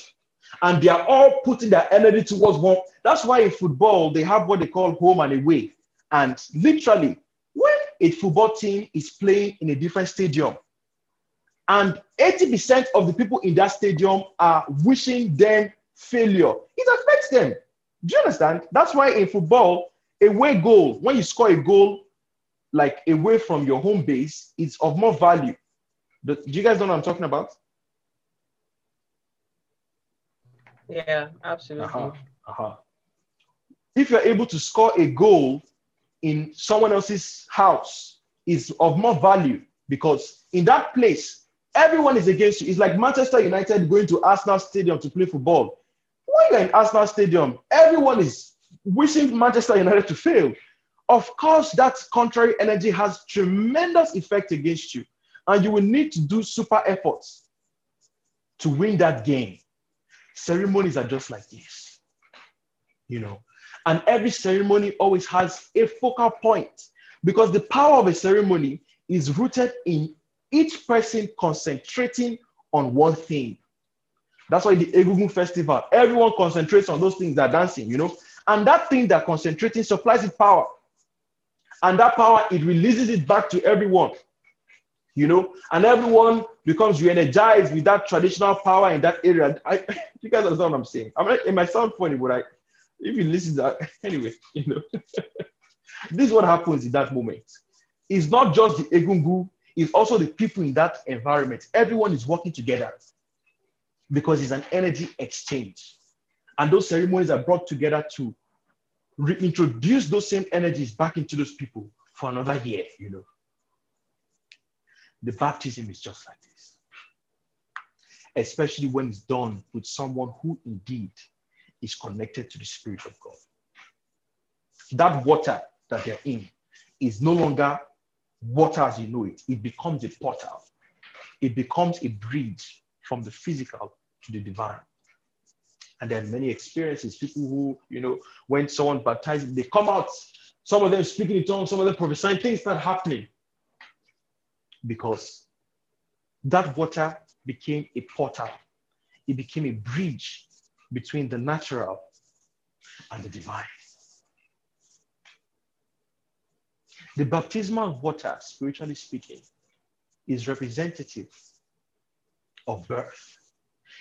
and they are all putting their energy towards one. That's why in football, they have what they call home and away. And literally, when a football team is playing in a different stadium, and 80% of the people in that stadium are wishing them failure, it affects them. Do you understand? That's why in football, a away goal, when you score a goal like away from your home base, it's of more value. Do you guys know what I'm talking about? Yeah, absolutely. Uh-huh. Uh-huh. If you're able to score a goal in someone else's house, is of more value because in that place, everyone is against you. It's like Manchester United going to Arsenal Stadium to play football when you're in Arsenal Stadium, everyone is wishing Manchester United to fail. Of course, that contrary energy has tremendous effect against you, and you will need to do super efforts to win that game. ceremonies are just like this. You know, and every ceremony always has a focal point because the power of a ceremony is rooted in each person concentrating on one thing. That's why the Egungun festival, everyone concentrates on those things they're dancing, you know, and that thing they're concentrating supplies it power. And that power, it releases it back to everyone, you know, and everyone becomes re-energized with that traditional power in that area. I, you guys understand what I'm saying? I mean, it might sound funny, but I, if you listen to that, anyway, you know, this is what happens in that moment. It's not just the Egungun, it's also the people in that environment. Everyone is working together because it's an energy exchange. And those ceremonies are brought together to reintroduce those same energies back into those people for another year, you know. The baptism is just like this, especially when it's done with someone who indeed is connected to the Spirit of God. That water that they're in is no longer water as you know it, it becomes a portal, it becomes a bridge from the physical to the divine. And there are many experiences, people who, you know, when someone baptizes, they come out, some of them speaking in tongues, some of them prophesying, things start happening because that water became a portal, it became a bridge between the natural and the divine. The baptismal water, spiritually speaking, is representative of birth,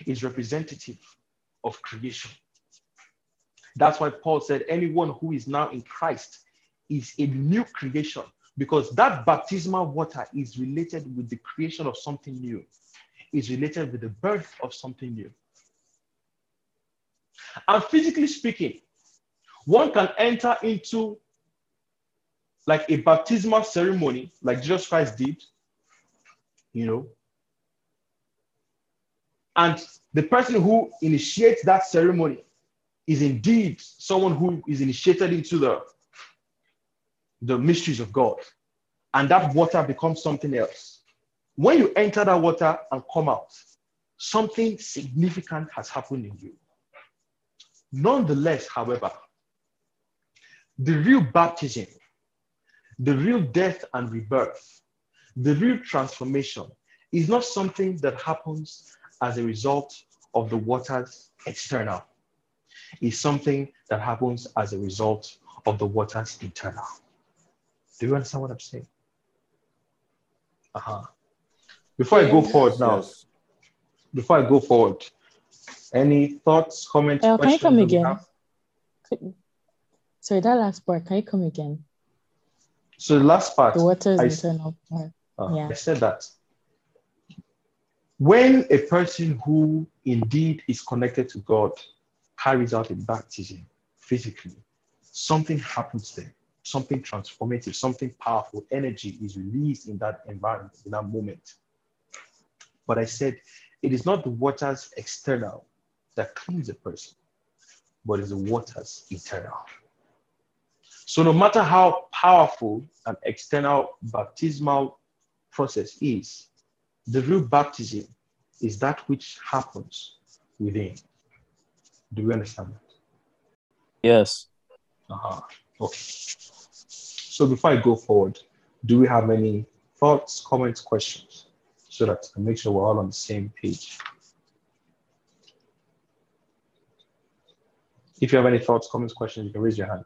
is representative of creation. That's why Paul said, anyone who is now in Christ is a new creation because that baptismal water is related with the creation of something new, is related with the birth of something new. And physically speaking, one can enter into like a baptismal ceremony, like Jesus Christ did, you know. And the person who initiates that ceremony is indeed someone who is initiated into the, the mysteries of God. And that water becomes something else. When you enter that water and come out, something significant has happened in you. Nonetheless, however, the real baptism the real death and rebirth, the real transformation is not something that happens as a result of the water's external. It's something that happens as a result of the water's internal. Do you understand what I'm saying? Uh-huh. Before I go forward now, yes. before I go forward, any thoughts, comments? Uh, can you come again? Sorry, that last part, can you come again? So the last part, the water is I, internal part. Uh, yeah. I said that when a person who indeed is connected to God carries out a baptism physically, something happens there, something transformative, something powerful, energy is released in that environment, in that moment. But I said it is not the water's external that cleans a person, but it's the water's internal. So no matter how powerful an external baptismal process is, the real baptism is that which happens within. Do you understand that? Yes. Uh-huh. Okay. So before I go forward, do we have any thoughts, comments, questions? So that I make sure we're all on the same page. If you have any thoughts, comments, questions, you can raise your hand.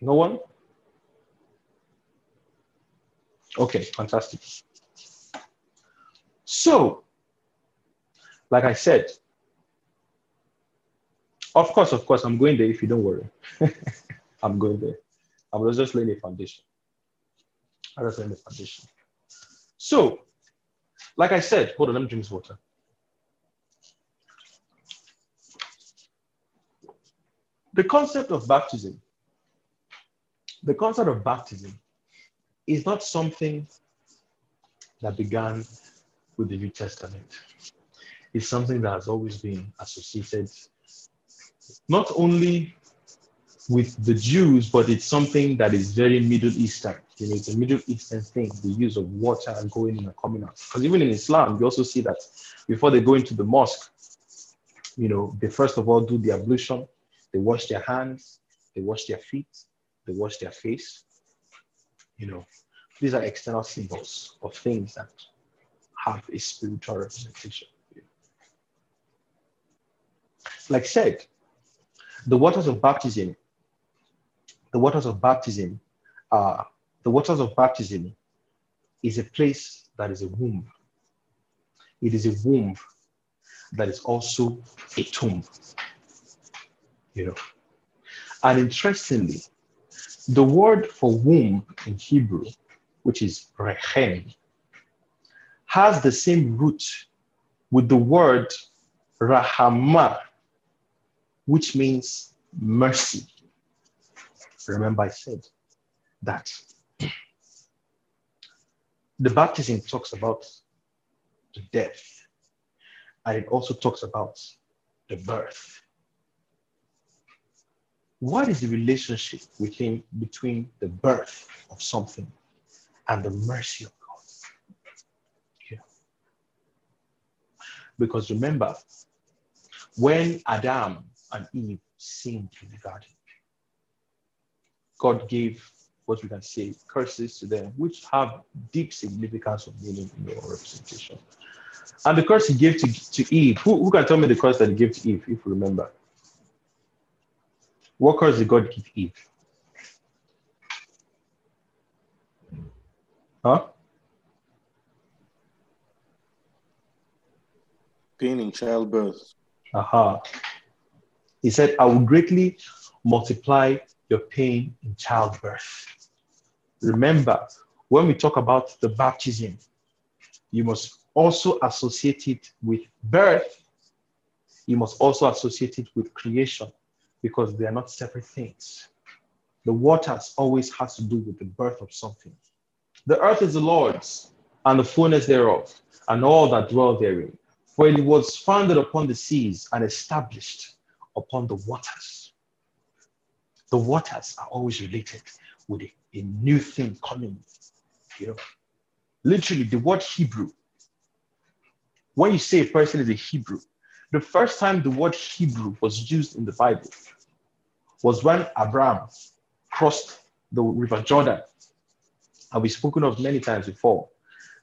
No one? Okay, fantastic. So, like I said, of course, of course, I'm going there if you don't worry. I'm going there. I was just laying a foundation. I was laying the foundation. So, like I said, hold on, let me drink this water. The concept of baptism the concept of baptism is not something that began with the New Testament. It's something that has always been associated not only with the Jews, but it's something that is very Middle Eastern. You know, it's a Middle Eastern thing, the use of water and going in and coming out. Because even in Islam, you also see that before they go into the mosque, you know, they first of all do the ablution, they wash their hands, they wash their feet, they wash their face. You know, these are external symbols of things that have a spiritual representation. Like said, the waters of baptism, the waters of baptism, uh, the waters of baptism is a place that is a womb. It is a womb that is also a tomb. You know. And interestingly, the word for womb in Hebrew, which is rechem, has the same root with the word rahama, which means mercy. Remember, I said that the baptism talks about the death, and it also talks about the birth. What is the relationship within, between the birth of something and the mercy of God? Yeah. Because remember, when Adam and Eve sinned in the garden, God gave what we can say curses to them, which have deep significance of meaning in your representation. And the curse he gave to, to Eve, who, who can tell me the curse that he gave to Eve, if you remember? What curse did God give Eve? Huh? Pain in childbirth. Aha. He said, I will greatly multiply your pain in childbirth. Remember, when we talk about the baptism, you must also associate it with birth. You must also associate it with creation because they are not separate things. The waters always has to do with the birth of something. The earth is the Lord's and the fullness thereof, and all that dwell therein. For it was founded upon the seas and established upon the waters. The waters are always related with a, a new thing coming. You know, literally, the word Hebrew. When you say a person is a Hebrew, the first time the word Hebrew was used in the Bible was when Abraham crossed the River Jordan. And we've spoken of many times before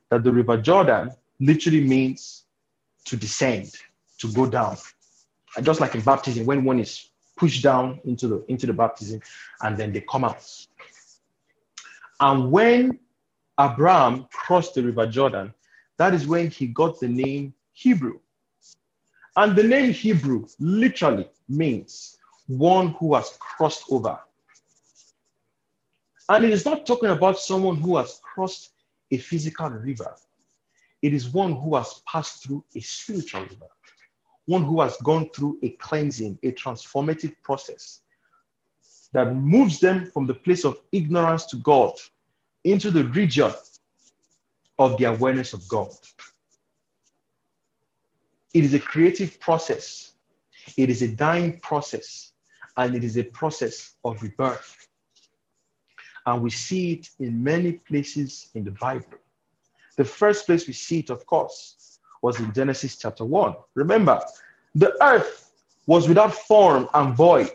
that the River Jordan literally means to descend, to go down. Just like in baptism, when one is pushed down into the into the baptism and then they come out. And when Abraham crossed the River Jordan, that is when he got the name Hebrew. And the name Hebrew literally means one who has crossed over. And it is not talking about someone who has crossed a physical river. It is one who has passed through a spiritual river, one who has gone through a cleansing, a transformative process that moves them from the place of ignorance to God into the region of the awareness of God. It is a creative process. It is a dying process. And it is a process of rebirth. And we see it in many places in the Bible. The first place we see it, of course, was in Genesis chapter 1. Remember, the earth was without form and void.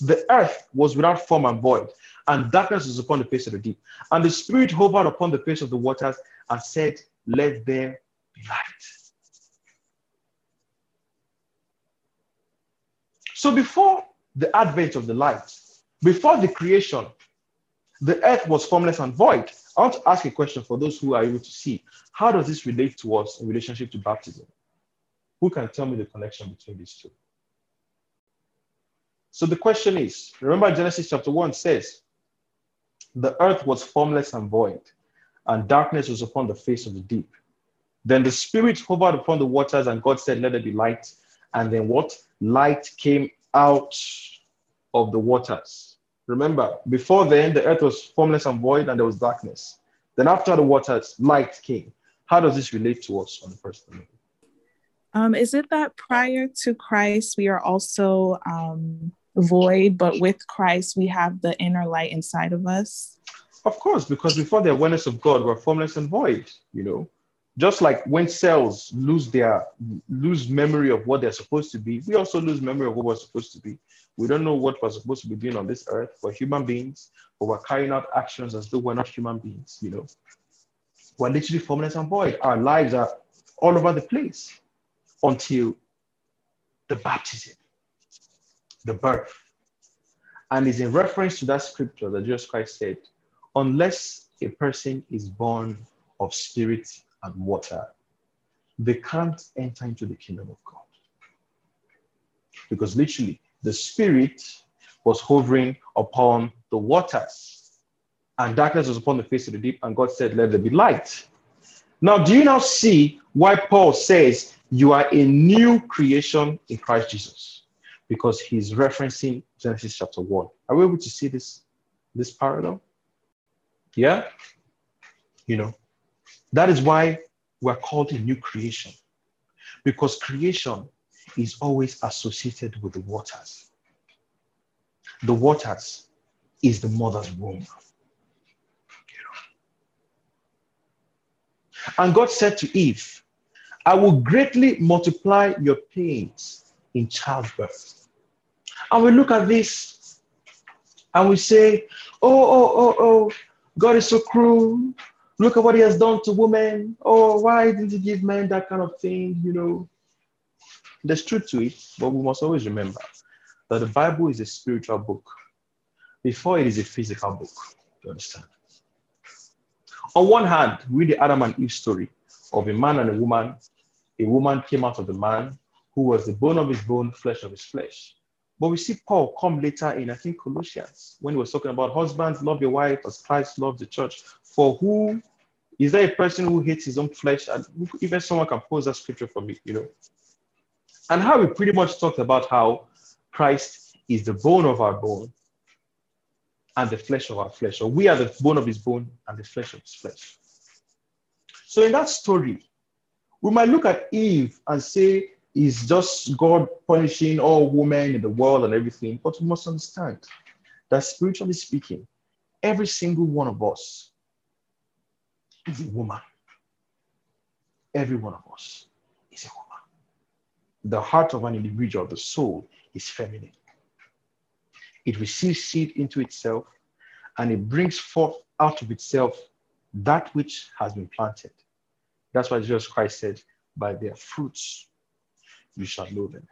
The earth was without form and void, and darkness was upon the face of the deep. And the Spirit hovered upon the face of the waters and said, Let there be light. So before the advent of the light, before the creation, the earth was formless and void. I want to ask a question for those who are able to see. How does this relate to us in relationship to baptism? Who can tell me the connection between these two? So the question is remember, Genesis chapter 1 says, The earth was formless and void, and darkness was upon the face of the deep. Then the Spirit hovered upon the waters, and God said, Let there be light. And then what? Light came out of the waters. Remember, before then, the earth was formless and void, and there was darkness. Then, after the waters, light came. How does this relate to us on the first level? Um, is it that prior to Christ, we are also um, void, but with Christ, we have the inner light inside of us? Of course, because before the awareness of God, we're formless and void, you know. Just like when cells lose their lose memory of what they're supposed to be, we also lose memory of what we're supposed to be. We don't know what we're supposed to be doing on this earth. for human beings, but we're carrying out actions as though we're not human beings, you know. We're literally formless and void. Our lives are all over the place until the baptism, the birth. And is in reference to that scripture that Jesus Christ said, unless a person is born of spirit and water, they can't enter into the kingdom of God. Because literally, the spirit was hovering upon the waters, and darkness was upon the face of the deep, and God said, Let there be light. Now, do you now see why Paul says you are a new creation in Christ Jesus? Because he's referencing Genesis chapter 1. Are we able to see this, this parallel? Yeah? You know, that is why we're called a new creation. Because creation is always associated with the waters. The waters is the mother's womb. And God said to Eve, I will greatly multiply your pains in childbirth. And we look at this and we say, Oh, oh, oh, oh, God is so cruel. Look at what he has done to women. Oh, why didn't he give men that kind of thing? You know, there's truth to it, but we must always remember that the Bible is a spiritual book before it is a physical book. You understand? On one hand, read the Adam and Eve story of a man and a woman. A woman came out of the man who was the bone of his bone, flesh of his flesh. But we see Paul come later in, I think, Colossians, when he was talking about husbands, love your wife as Christ loved the church. For who is there a person who hates his own flesh? And even someone can pose that scripture for me, you know. And how we pretty much talked about how Christ is the bone of our bone and the flesh of our flesh, or we are the bone of his bone and the flesh of his flesh. So in that story, we might look at Eve and say, is just God punishing all women in the world and everything. But we must understand that spiritually speaking, every single one of us is a woman. Every one of us is a woman. The heart of an individual, the soul, is feminine. It receives seed into itself and it brings forth out of itself that which has been planted. That's why Jesus Christ said, By their fruits you shall know them.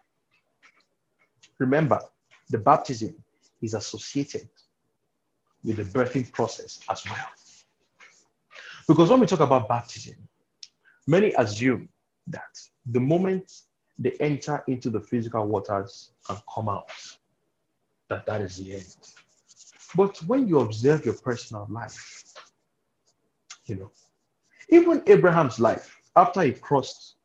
Remember, the baptism is associated with the birthing process as well. Because when we talk about baptism, many assume that the moment they enter into the physical waters and come out, that that is the end. But when you observe your personal life, you know, even Abraham's life, after he crossed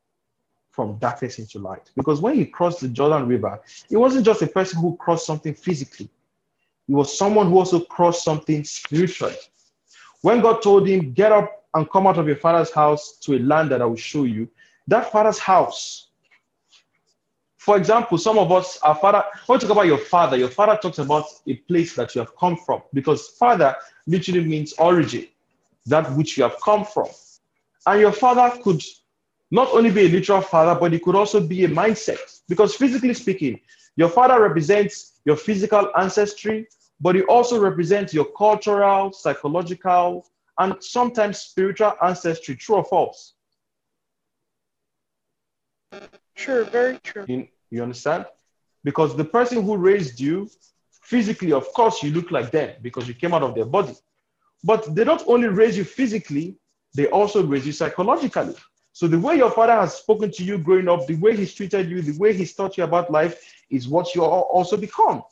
from darkness into light. Because when he crossed the Jordan River, it wasn't just a person who crossed something physically, it was someone who also crossed something spiritually. When God told him, Get up and come out of your father's house to a land that I will show you, that father's house. For example, some of us, our father, when you talk about your father, your father talks about a place that you have come from, because father literally means origin, that which you have come from. And your father could not only be a literal father, but it could also be a mindset. Because physically speaking, your father represents your physical ancestry, but it also represents your cultural, psychological, and sometimes spiritual ancestry. True or false? True, very true. You, you understand? Because the person who raised you, physically, of course, you look like them because you came out of their body. But they don't only raise you physically, they also raise you psychologically. So the way your father has spoken to you growing up, the way he's treated you, the way he's taught you about life is what you also become.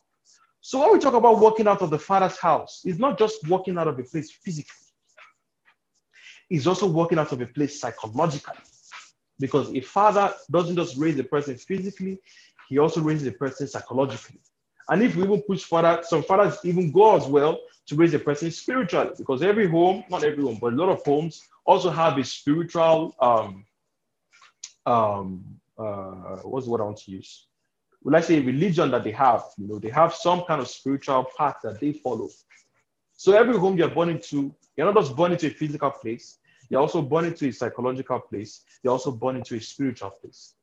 So when we talk about walking out of the father's house, it's not just walking out of a place physically. It's also walking out of a place psychologically. Because a father doesn't just raise a person physically, he also raises a person psychologically. And if we even push further, some fathers even go as well to raise a person spiritually, because every home, not every home, but a lot of homes also have a spiritual um um uh what's what I want to use? well, let's say religion that they have, you know, they have some kind of spiritual path that they follow. So every home you're born into, you're not just born into a physical place, you're also born into a psychological place, you're also born into a spiritual place.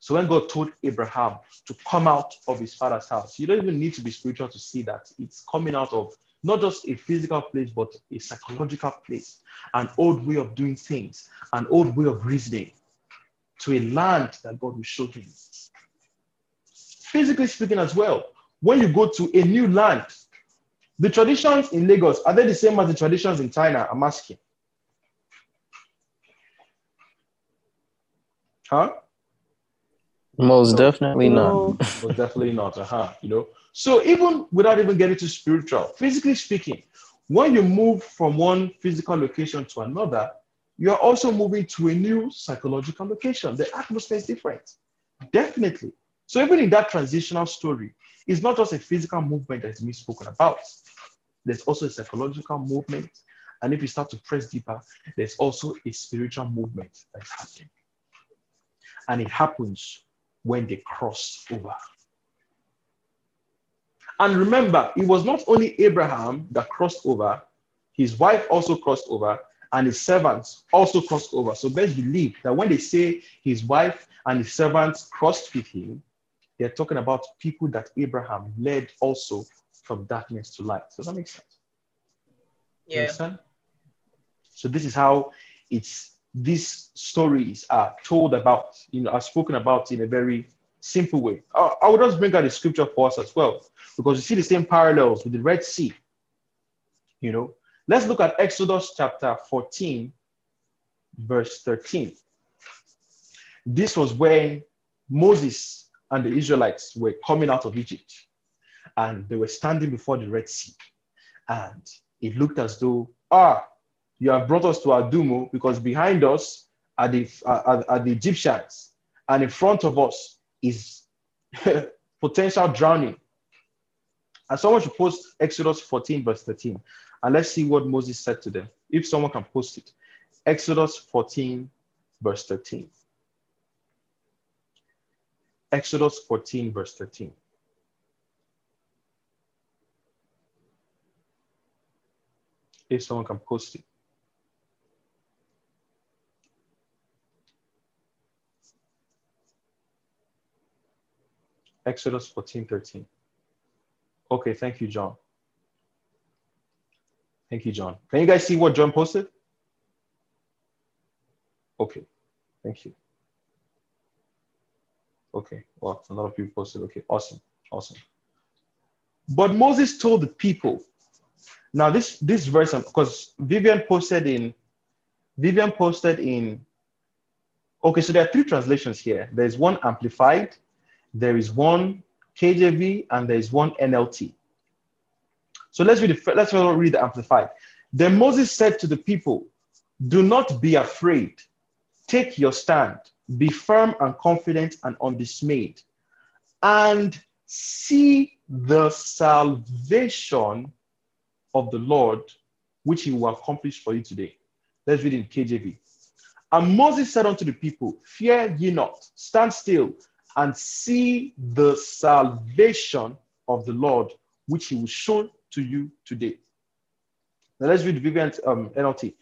So when God told Abraham to come out of his father's house, you don't even need to be spiritual to see that. It's coming out of not just a physical place, but a psychological place, an old way of doing things, an old way of reasoning to a land that God will show him. Physically speaking, as well, when you go to a new land, the traditions in Lagos are they the same as the traditions in China? I'm asking. Huh? Most no. definitely not. Most definitely not. Uh-huh. You know. So even without even getting to spiritual, physically speaking, when you move from one physical location to another, you're also moving to a new psychological location. The atmosphere is different. Definitely. So even in that transitional story, it's not just a physical movement that is being spoken about. There's also a psychological movement. And if you start to press deeper, there's also a spiritual movement that's happening. And it happens when they cross over. And remember, it was not only Abraham that crossed over, his wife also crossed over, and his servants also crossed over. So best believe that when they say his wife and his servants crossed with him, they're talking about people that Abraham led also from darkness to light. Does that make sense? Yeah. So this is how it's these stories are told about, you know, are spoken about in a very simple way. I, I will just bring out the scripture for us as well, because you see the same parallels with the Red Sea. You know, let's look at Exodus chapter 14, verse 13. This was when Moses and the Israelites were coming out of Egypt and they were standing before the Red Sea. And it looked as though, ah, you have brought us to Adumo because behind us are the, are, are the Egyptians, and in front of us is potential drowning. And someone should post Exodus 14, verse 13. And let's see what Moses said to them. If someone can post it. Exodus 14, verse 13. Exodus 14, verse 13. If someone can post it. Exodus 14, 13. Okay, thank you, John. Thank you, John. Can you guys see what John posted? Okay, thank you. Okay, well, a lot of people posted. Okay, awesome, awesome. But Moses told the people. Now, this this verse, um, because Vivian posted in, Vivian posted in. Okay, so there are three translations here. There's one amplified, there is one KJV, and there is one NLT. So let's read the let's read the amplified. Then Moses said to the people, "Do not be afraid. Take your stand. Be firm and confident and undismayed, and see the salvation of the Lord, which He will accomplish for you today." Let's read in KJV. And Moses said unto the people, Fear ye not, stand still and see the salvation of the Lord, which he will show to you today. Now let's read the Vivian um, NLT.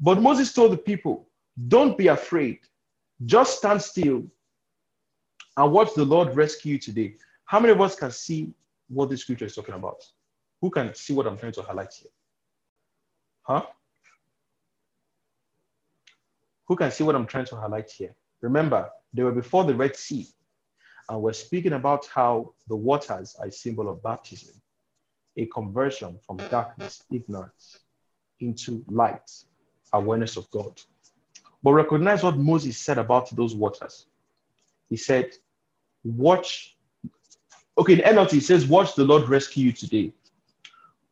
But Moses told the people, Don't be afraid, just stand still and watch the Lord rescue you today. How many of us can see what this scripture is talking about? Who can see what I'm trying to highlight here? Huh? Who can see what I'm trying to highlight here? Remember, they were before the Red Sea. And we're speaking about how the waters are a symbol of baptism, a conversion from darkness, ignorance, into light, awareness of God. But recognize what Moses said about those waters. He said, Watch. Okay, in NLT, he says, Watch the Lord rescue you today.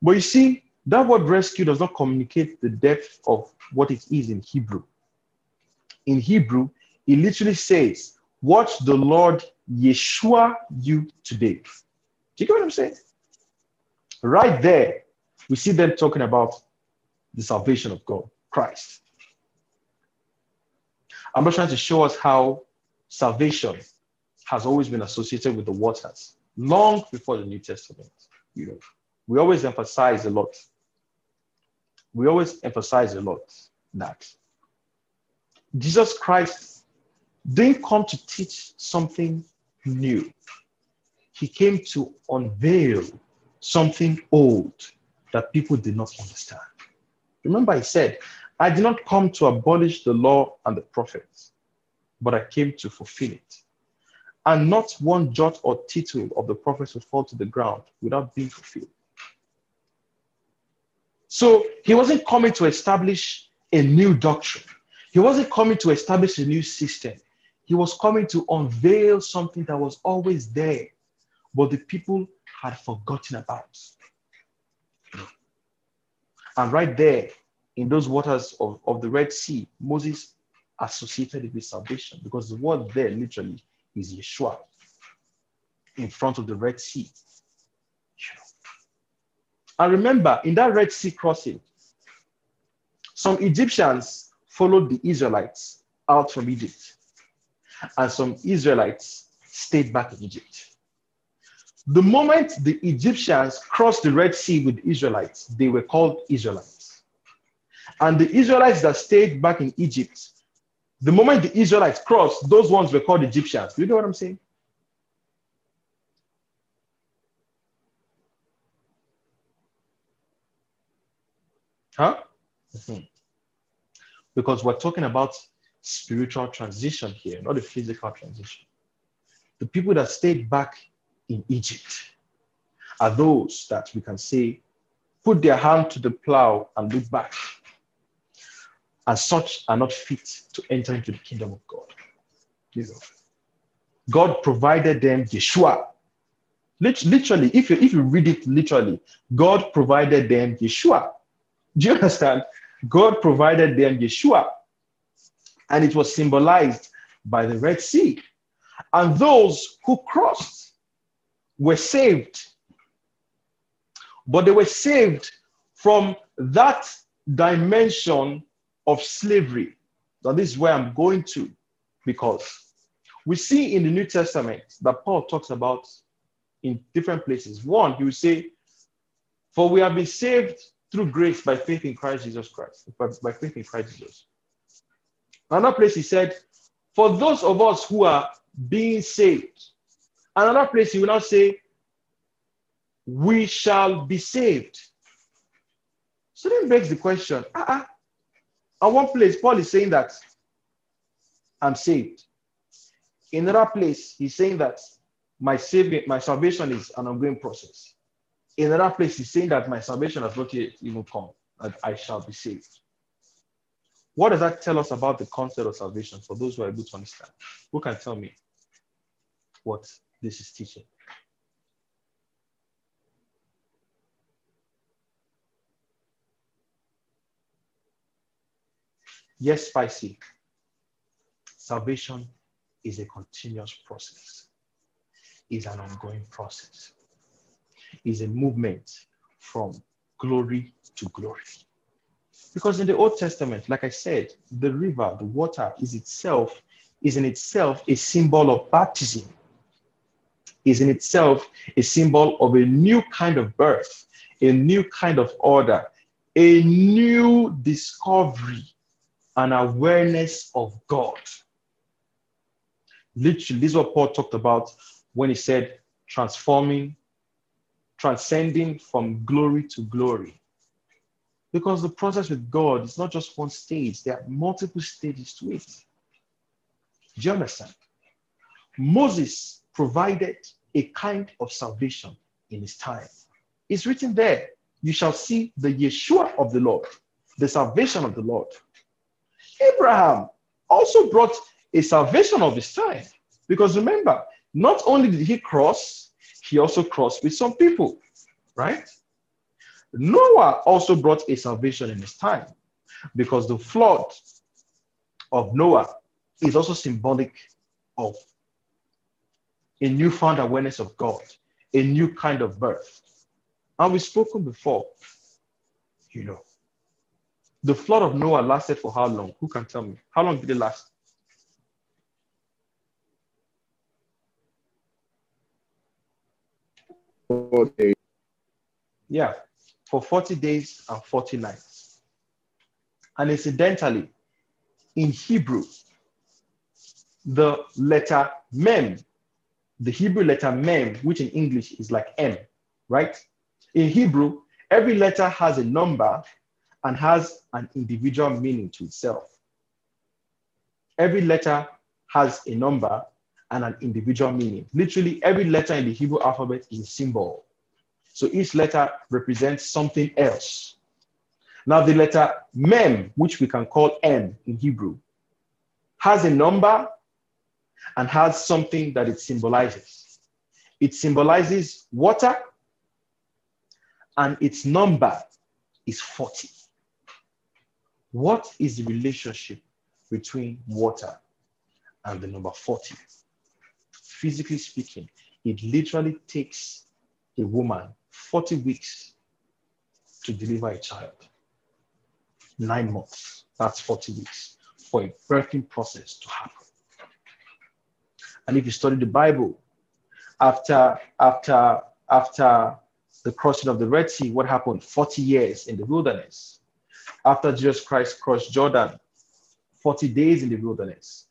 But you see, that word rescue does not communicate the depth of what it is in Hebrew. In Hebrew, it literally says, Watch the Lord Yeshua you today. Do you get what I'm saying? Right there, we see them talking about the salvation of God, Christ. I'm just trying to show us how salvation has always been associated with the waters, long before the New Testament. You know, we always emphasize a lot. We always emphasize a lot that Jesus Christ didn't come to teach something new. He came to unveil something old that people did not understand. Remember, he said, I did not come to abolish the law and the prophets, but I came to fulfill it. And not one jot or tittle of the prophets would fall to the ground without being fulfilled. So he wasn't coming to establish a new doctrine. He wasn't coming to establish a new system. He was coming to unveil something that was always there, but the people had forgotten about. And right there, in those waters of, of the Red Sea, Moses associated it with salvation because the word there literally is Yeshua in front of the Red Sea. And remember, in that Red Sea crossing, some Egyptians followed the Israelites out from Egypt, and some Israelites stayed back in Egypt. The moment the Egyptians crossed the Red Sea with the Israelites, they were called Israelites. And the Israelites that stayed back in Egypt, the moment the Israelites crossed, those ones were called Egyptians. Do you know what I'm saying? Huh? Mm-hmm. Because we're talking about spiritual transition here, not a physical transition. The people that stayed back in Egypt are those that we can say put their hand to the plow and look back. And such are not fit to enter into the kingdom of God. God provided them Yeshua. Literally, if you, if you read it literally, God provided them Yeshua. Do you understand? God provided them Yeshua. And it was symbolized by the Red Sea. And those who crossed were saved. But they were saved from that dimension of slavery. Now, this is where I'm going to, because we see in the New Testament that Paul talks about in different places. One, he will say, For we have been saved through grace by faith in Christ Jesus Christ, by, by faith in Christ Jesus. Another place he said, For those of us who are being saved. Another place he will now say, We shall be saved. So then begs the question, uh-uh. At one place, Paul is saying that I'm saved. In another place, he's saying that my saving, my salvation is an ongoing process. In another place, he's saying that my salvation has not yet even come, that I shall be saved. What does that tell us about the concept of salvation for those who are able to understand? Who can tell me what this is teaching? Yes, spicy. Salvation is a continuous process, is an ongoing process is a movement from glory to glory. Because in the Old Testament, like I said, the river, the water is itself, is in itself a symbol of baptism, is in itself a symbol of a new kind of birth, a new kind of order, a new discovery and awareness of God. Literally, this is what Paul talked about when he said transforming transcending from glory to glory. Because the process with God is not just one stage, there are multiple stages to it. Do you understand? Moses provided a kind of salvation in his time. It's written there, you shall see the Yeshua of the Lord, the salvation of the Lord. Abraham also brought a salvation of his time. Because remember, not only did he cross, he also crossed with some people, right? Noah also brought a salvation in his time because the flood of Noah is also symbolic of a newfound awareness of God, a new kind of birth. And we've spoken before, you know, the flood of Noah lasted for how long? Who can tell me? How long did it last? 40 days. Yeah, for 40 days and 40 nights. And incidentally, in Hebrew, the letter mem, the Hebrew letter mem, which in English is like M, right? In Hebrew, every letter has a number and has an individual meaning to itself. Every letter has a number and an individual meaning. Literally, every letter in the Hebrew alphabet is a symbol. So each letter represents something else. Now, the letter mem, which we can call M in Hebrew, has a number and has something that it symbolizes. It symbolizes water, and its number is 40. What is the relationship between water and the number 40? Physically speaking, it literally takes a woman 40 weeks to deliver a child. Nine months, that's 40 weeks for a birthing process to happen. And if you study the Bible, after after after the crossing of the Red Sea, what happened? 40 years in the wilderness. After Jesus Christ crossed Jordan, 40 days in the wilderness.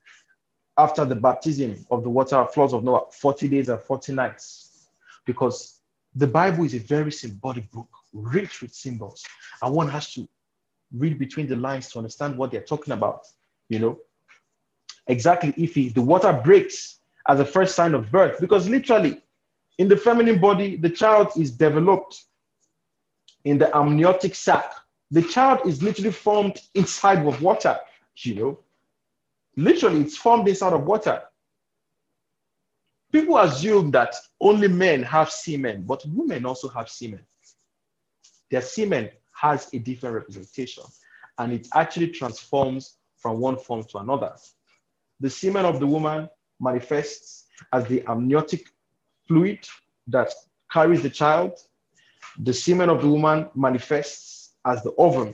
After the baptism of the water floods of Noah, 40 days and 40 nights. Because the Bible is a very symbolic book, rich with symbols. And one has to read between the lines to understand what they're talking about. You know, exactly if the water breaks as a first sign of birth, because literally in the feminine body, the child is developed in the amniotic sac. The child is literally formed inside of water, you know. Literally, it's formed inside of water. People assume that only men have semen, but women also have semen. Their semen has a different representation, and it actually transforms from one form to another. The semen of the woman manifests as the amniotic fluid that carries the child. The semen of the woman manifests as the ovum,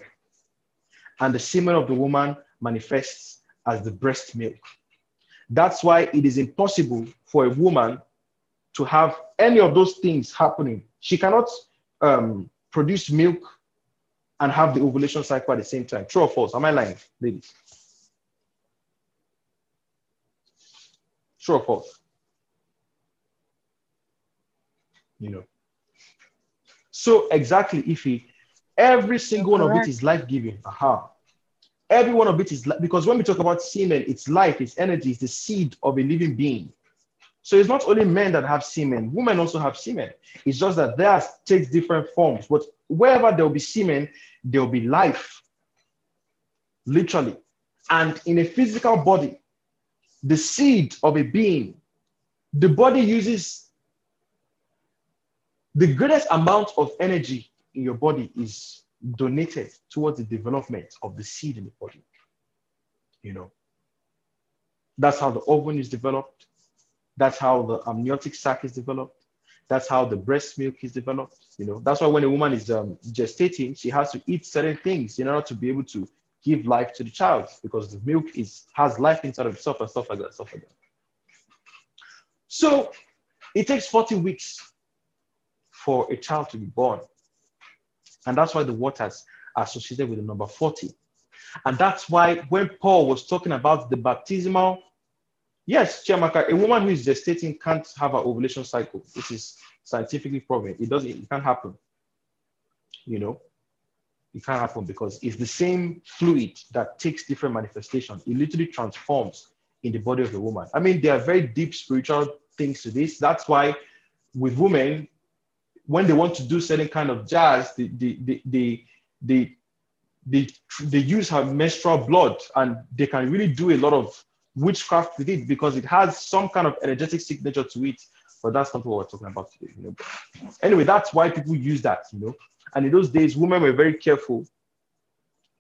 and the semen of the woman manifests as the breast milk. That's why it is impossible for a woman to have any of those things happening. She cannot um, produce milk and have the ovulation cycle at the same time. True or false? Am I lying, ladies? True or false? You know. So exactly, Ify, every single one of it is life giving. Aha. Every one of it is because when we talk about semen, it's life, it's energy, it's the seed of a living being. So it's not only men that have semen, women also have semen. It's just that theirs takes different forms. But wherever there will be semen, there will be life, literally. And in a physical body, the seed of a being, the body uses the greatest amount of energy in your body is donated towards the development of the seed in the body. You know, that's how the ovum is developed. That's how the amniotic sac is developed. That's how the breast milk is developed. You know, that's why when a woman is um, gestating, she has to eat certain things in order to be able to give life to the child because the milk is has life inside of itself and stuff like that, stuff like that. So it takes 40 weeks for a child to be born. And that's why the waters are associated with the number 40. And that's why when Paul was talking about the baptismal, yes, Chiamaka, a woman who is gestating can't have an ovulation cycle. This is scientifically proven. It doesn't, it can't happen. You know, it can't happen because it's the same fluid that takes different manifestations. It literally transforms in the body of the woman. I mean, there are very deep spiritual things to this. That's why with women, when they want to do certain kind of jazz, they they they they they, use her menstrual blood and they can really do a lot of witchcraft with it because it has some kind of energetic signature to it. But that's not what we're talking about today. You know? Anyway, that's why people use that, you know. And in those days, women were very careful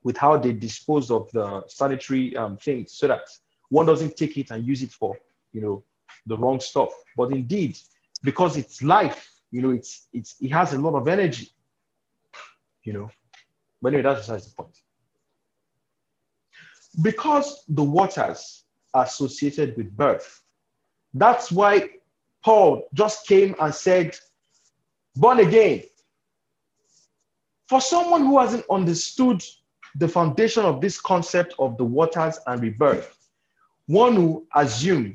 with how they dispose of the sanitary um, things so that one doesn't take it and use it for, you know, the wrong stuff. But indeed, because it's life, you know, it's it's it has a lot of energy, you know. But anyway, that's besides the point. Because the waters are associated with birth, that's why Paul just came and said, born again. For someone who hasn't understood the foundation of this concept of the waters and rebirth, one who assume,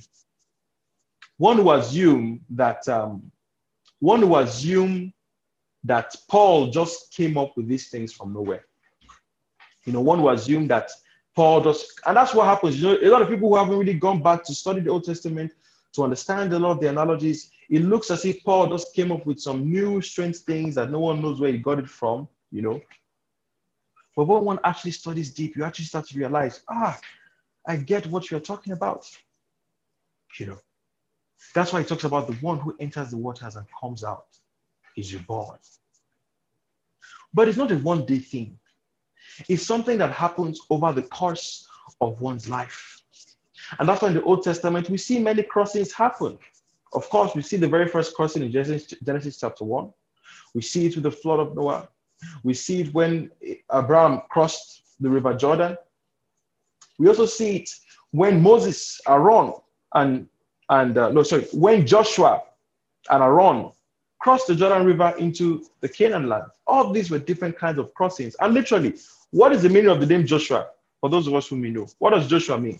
one who assume that um, one who assume that Paul just came up with these things from nowhere. You know, one who assume that Paul just, and that's what happens. You know, a lot of people who haven't really gone back to study the Old Testament to understand a lot of the analogies, it looks as if Paul just came up with some new strange things that no one knows where he got it from, you know. But when one actually studies deep, you actually start to realize, ah, I get what you're talking about. You know, that's why he talks about the one who enters the waters and comes out is reborn. But it's not a one day thing, it's something that happens over the course of one's life. And that's why in the Old Testament, we see many crossings happen. Of course, we see the very first crossing in Genesis, Genesis chapter 1. We see it with the flood of Noah. We see it when Abraham crossed the river Jordan. We also see it when Moses, Aaron, and, and uh, no, sorry, when Joshua and Aaron crossed the Jordan River into the Canaan land. All these were different kinds of crossings. And literally, what is the meaning of the name Joshua? For those of us who may know, what does Joshua mean?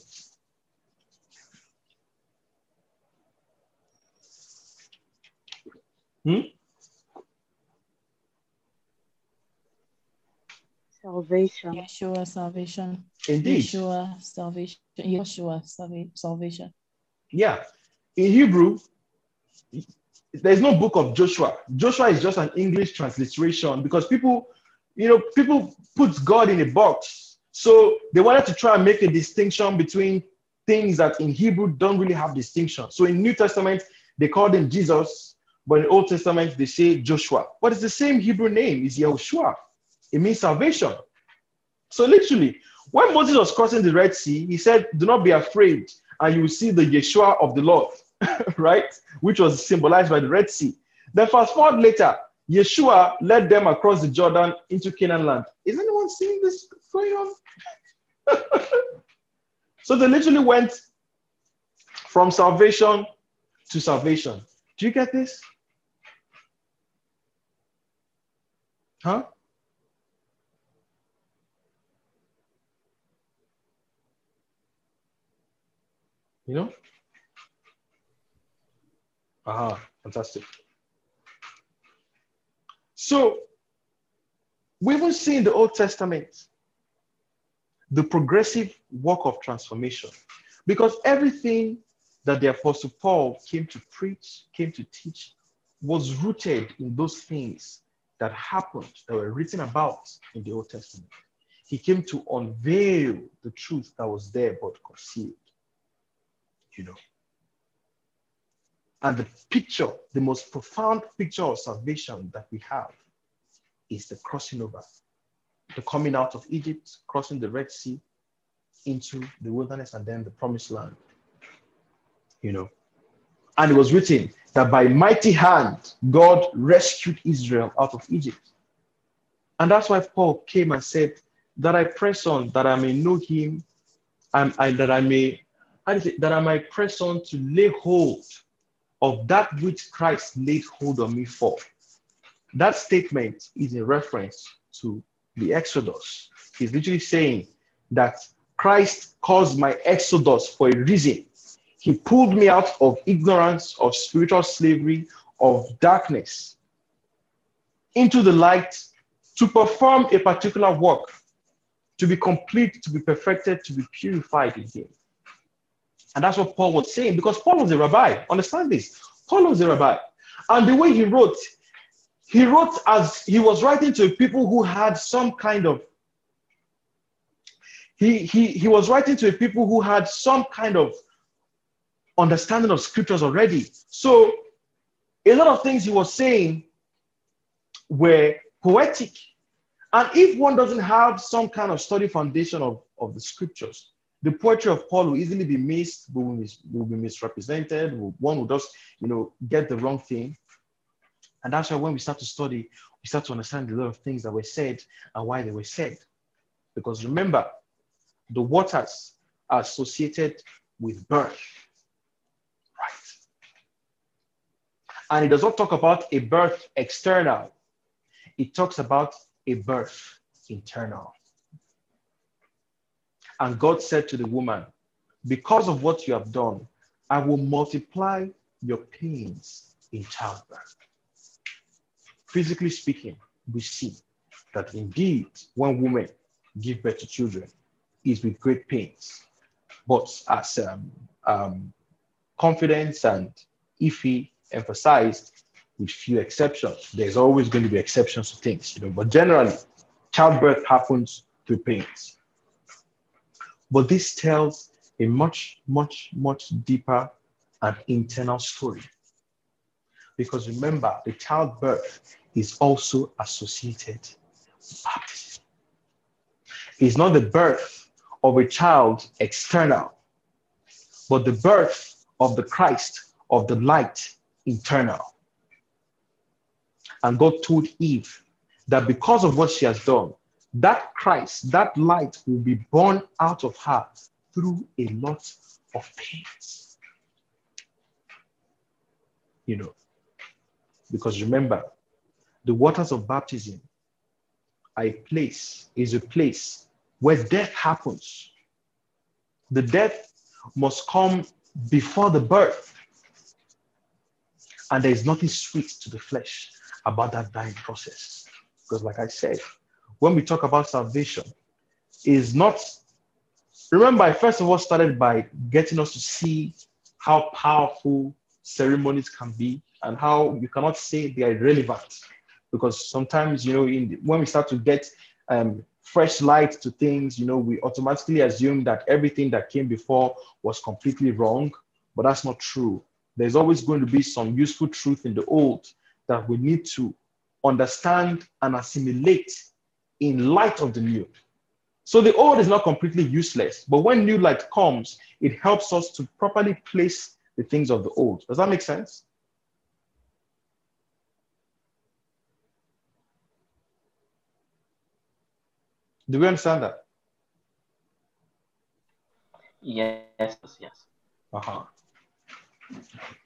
Hmm? Salvation. Yeshua, salvation. Indeed. Yeshua, salvation. Yeshua, salvation. Yeah. In Hebrew, there's no book of Joshua. Joshua is just an English transliteration because people, you know, people put God in a box. So they wanted to try and make a distinction between things that in Hebrew don't really have distinction. So in New Testament, they called him Jesus, but in Old Testament, they say Joshua. But it's the same Hebrew name, is Yehoshua. It means salvation. So literally, when Moses was crossing the Red Sea, he said, Do not be afraid, and you will see the Yeshua of the Lord. right? Which was symbolized by the Red Sea. Then fast forward later, Yeshua led them across the Jordan into Canaan land. Is anyone seeing this going on? so they literally went from salvation to salvation. Do you get this? Huh? You know? Aha, fantastic. So we even see in the Old Testament the progressive work of transformation because everything that the Apostle Paul came to preach, came to teach, was rooted in those things that happened, that were written about in the Old Testament. He came to unveil the truth that was there but concealed. You know, and the picture, the most profound picture of salvation that we have is the crossing over, the coming out of Egypt, crossing the Red Sea into the wilderness and then the promised land. You know, and it was written that by mighty hand, God rescued Israel out of Egypt. And that's why Paul came and said, That I press on, that I may know him, and, and that I may, that I might press on to lay hold of that which Christ laid hold on me for. That statement is in reference to the Exodus. He's literally saying that Christ caused my Exodus for a reason. He pulled me out of ignorance, of spiritual slavery, of darkness into the light to perform a particular work, to be complete, to be perfected, to be purified in Him. And that's what Paul was saying because Paul was a rabbi. Understand this. Paul was a rabbi. And the way he wrote, he wrote as he was writing to people who had some kind of he, he, he was writing to people who had some kind of understanding of scriptures already. So a lot of things he was saying were poetic. And if one doesn't have some kind of study foundation of, of the scriptures, the poetry of Paul will easily be missed, will, mis- will be misrepresented. One will just, you know, get the wrong thing. And that's why when we start to study, we start to understand a lot of things that were said and why they were said. Because remember, the waters are associated with birth. Right. And it does not talk about a birth external, it talks about a birth internal. And God said to the woman, Because of what you have done, I will multiply your pains in childbirth. Physically speaking, we see that indeed when women give birth to children is with great pains. But as um, um, confidence and Ife emphasized, with few exceptions, there's always going to be exceptions to things, you know. But generally, childbirth happens through pains. But this tells a much, much, much deeper and internal story. Because remember, the childbirth is also associated with baptism. It's not the birth of a child external, but the birth of the Christ, of the light internal. And God told Eve that because of what she has done, that Christ, that light will be born out of her through a lot of pains. You know, because remember, the waters of baptism are a place, is a place where death happens. The death must come before the birth. And there is nothing sweet to the flesh about that dying process. Because, like I said, when we talk about salvation, is not remember, I first of all started by getting us to see how powerful ceremonies can be and how you cannot say they are irrelevant. Because sometimes you know in, when we start to get um, fresh light to things you know we automatically assume that everything that came before was completely wrong but that's not true. There's always going to be some useful truth in the old that we need to understand and assimilate in light of the new so the old is not completely useless but when new light comes it helps us to properly place the things of the old does that make sense Do we understand that? Yes, yes. Uh-huh.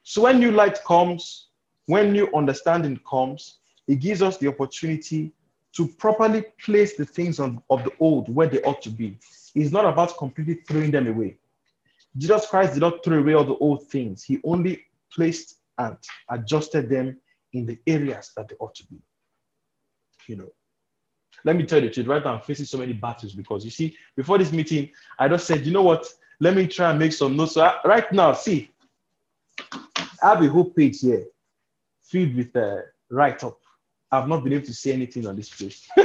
So when new light comes, when new understanding comes, it gives us the opportunity to properly place the things on, of the old where they ought to be. It's not about completely throwing them away. Jesus Christ did not throw away all the old things. He only placed and adjusted them in the areas that they ought to be. You know, let me tell you the truth, right now I'm facing so many battles because you see, before this meeting, I just said, you know what? Let me try and make some notes. So I, right now, see, I have a whole page here filled with a uh, write up. I've not been able to say anything on this page.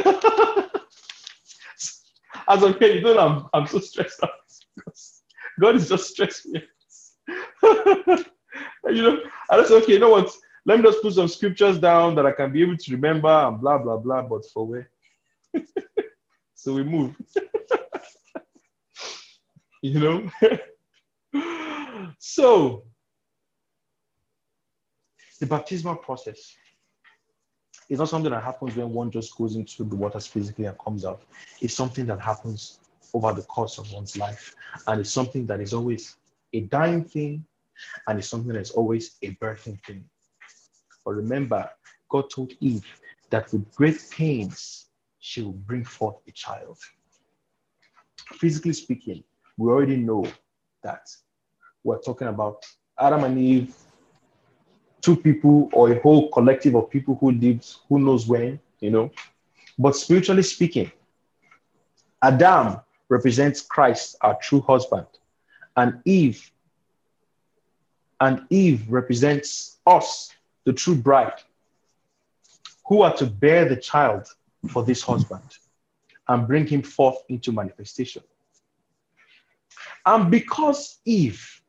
As of here, you know, I'm, I'm so stressed out. God is just stressing me. you know, I just okay, you know what? Let me just put some scriptures down that I can be able to remember and blah blah blah. But for where? so we move. you know? so, the baptismal process is not something that happens when one just goes into the waters physically and comes out. It's something that happens over the course of one's life. And it's something that is always a dying thing and it's something that's always a birthing thing. But remember, God told Eve that with great pains she will bring forth a child. Physically speaking, we already know that we're talking about Adam and Eve, two people or a whole collective of people who lived who knows when, you know. But spiritually speaking, Adam represents Christ, our true husband, and Eve and Eve represents us, the true bride, who are to bear the child for this husband and bring him forth into manifestation. And because Eve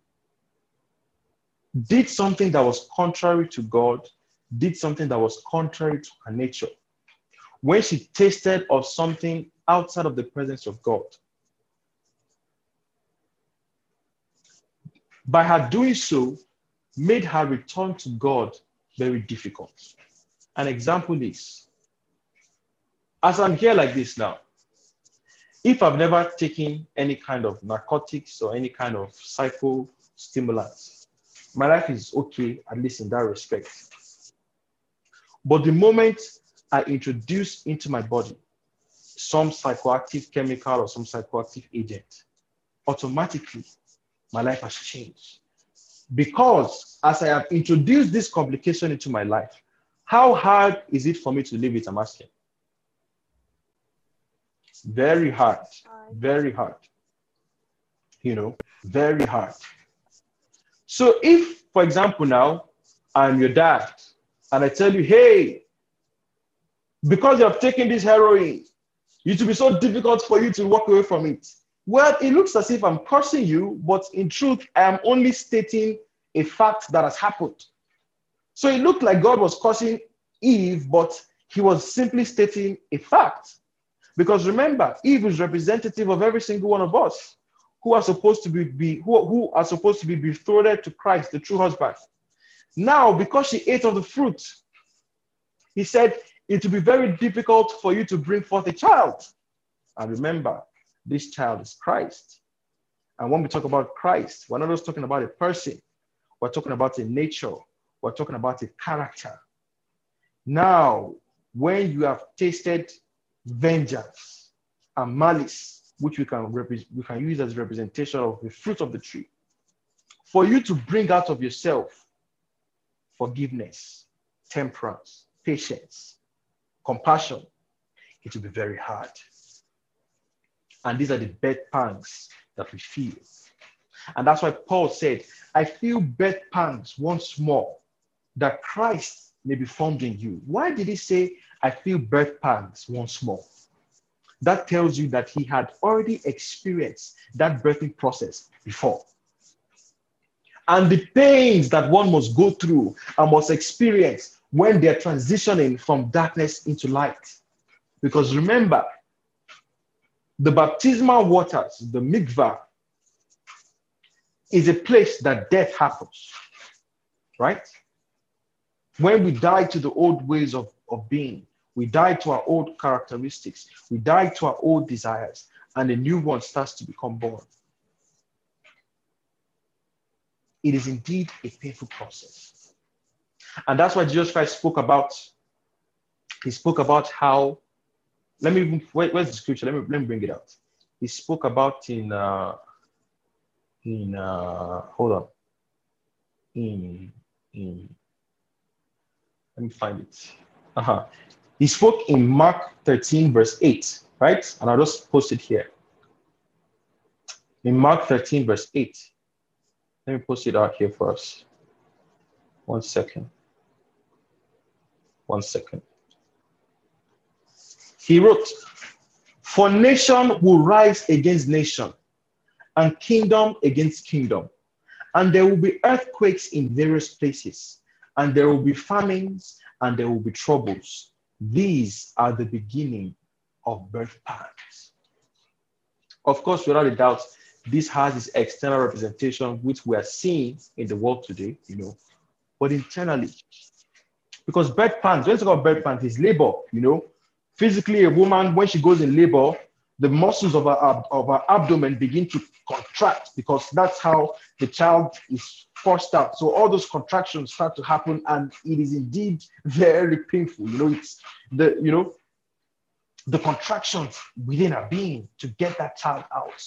did something that was contrary to God, did something that was contrary to her nature, when she tasted of something outside of the presence of God, by her doing so, made her return to God very difficult. An example is as I'm here like this now, if I've never taken any kind of narcotics or any kind of psycho stimulants, my life is okay, at least in that respect. But the moment I introduce into my body some psychoactive chemical or some psychoactive agent, automatically my life has changed. Because as I have introduced this complication into my life, how hard is it for me to live it? I'm asking. Very hard. Very hard. You know, very hard. So if, for example, now I'm your dad and I tell you, hey, because you have taken this heroin, it will be so difficult for you to walk away from it. Well, it looks as if I'm cursing you, but in truth, I am only stating a fact that has happened. So it looked like God was cursing Eve, but he was simply stating a fact. Because remember, Eve is representative of every single one of us who are supposed to be, be who, who are supposed to be betrothed to Christ, the true husband. Now, because she ate of the fruit, he said it will be very difficult for you to bring forth a child. And remember, this child is Christ. And when we talk about Christ, we're not just talking about a person, we're talking about a nature, we're talking about a character. Now, when you have tasted vengeance and malice, which we can, we can use as representation of the fruit of the tree, for you to bring out of yourself forgiveness, temperance, patience, compassion, it will be very hard. And these are the bed pangs that we feel. And that's why Paul said, I feel bed pangs once more that Christ may be formed in you. Why did he say, I feel birth pangs once more? That tells you that he had already experienced that birthing process before. And the pains that one must go through and must experience when they're transitioning from darkness into light. Because remember, the baptismal waters, the mikvah, is a place that death happens, right? When we die to the old ways of, of being, we die to our old characteristics, we die to our old desires, and a new one starts to become born. It is indeed a painful process. And that's why Jesus Christ spoke about. He spoke about how let me where, where's the scripture? Let me let me bring it out. He spoke about in uh in uh hold on. In in let me find it. Uh-huh. He spoke in Mark 13, verse 8, right? And I'll just post it here. In Mark 13, verse 8. Let me post it out here for us. One second. One second. He wrote, For nation will rise against nation, and kingdom against kingdom, and there will be earthquakes in various places, and there will be famines, and there will be troubles. These are the beginning of birth pangs. Of course, without a doubt, this has its external representation, which we are seeing in the world today, you know, but internally. Because birth pangs, when you talk about birth pangs, is labor, you know, Physically, a woman, when she goes in labor, the muscles of our, of her abdomen begin to contract because that's how the child is forced out. So all those contractions start to happen, and it is indeed very painful. You know, it's the you know the contractions within her being to get that child out.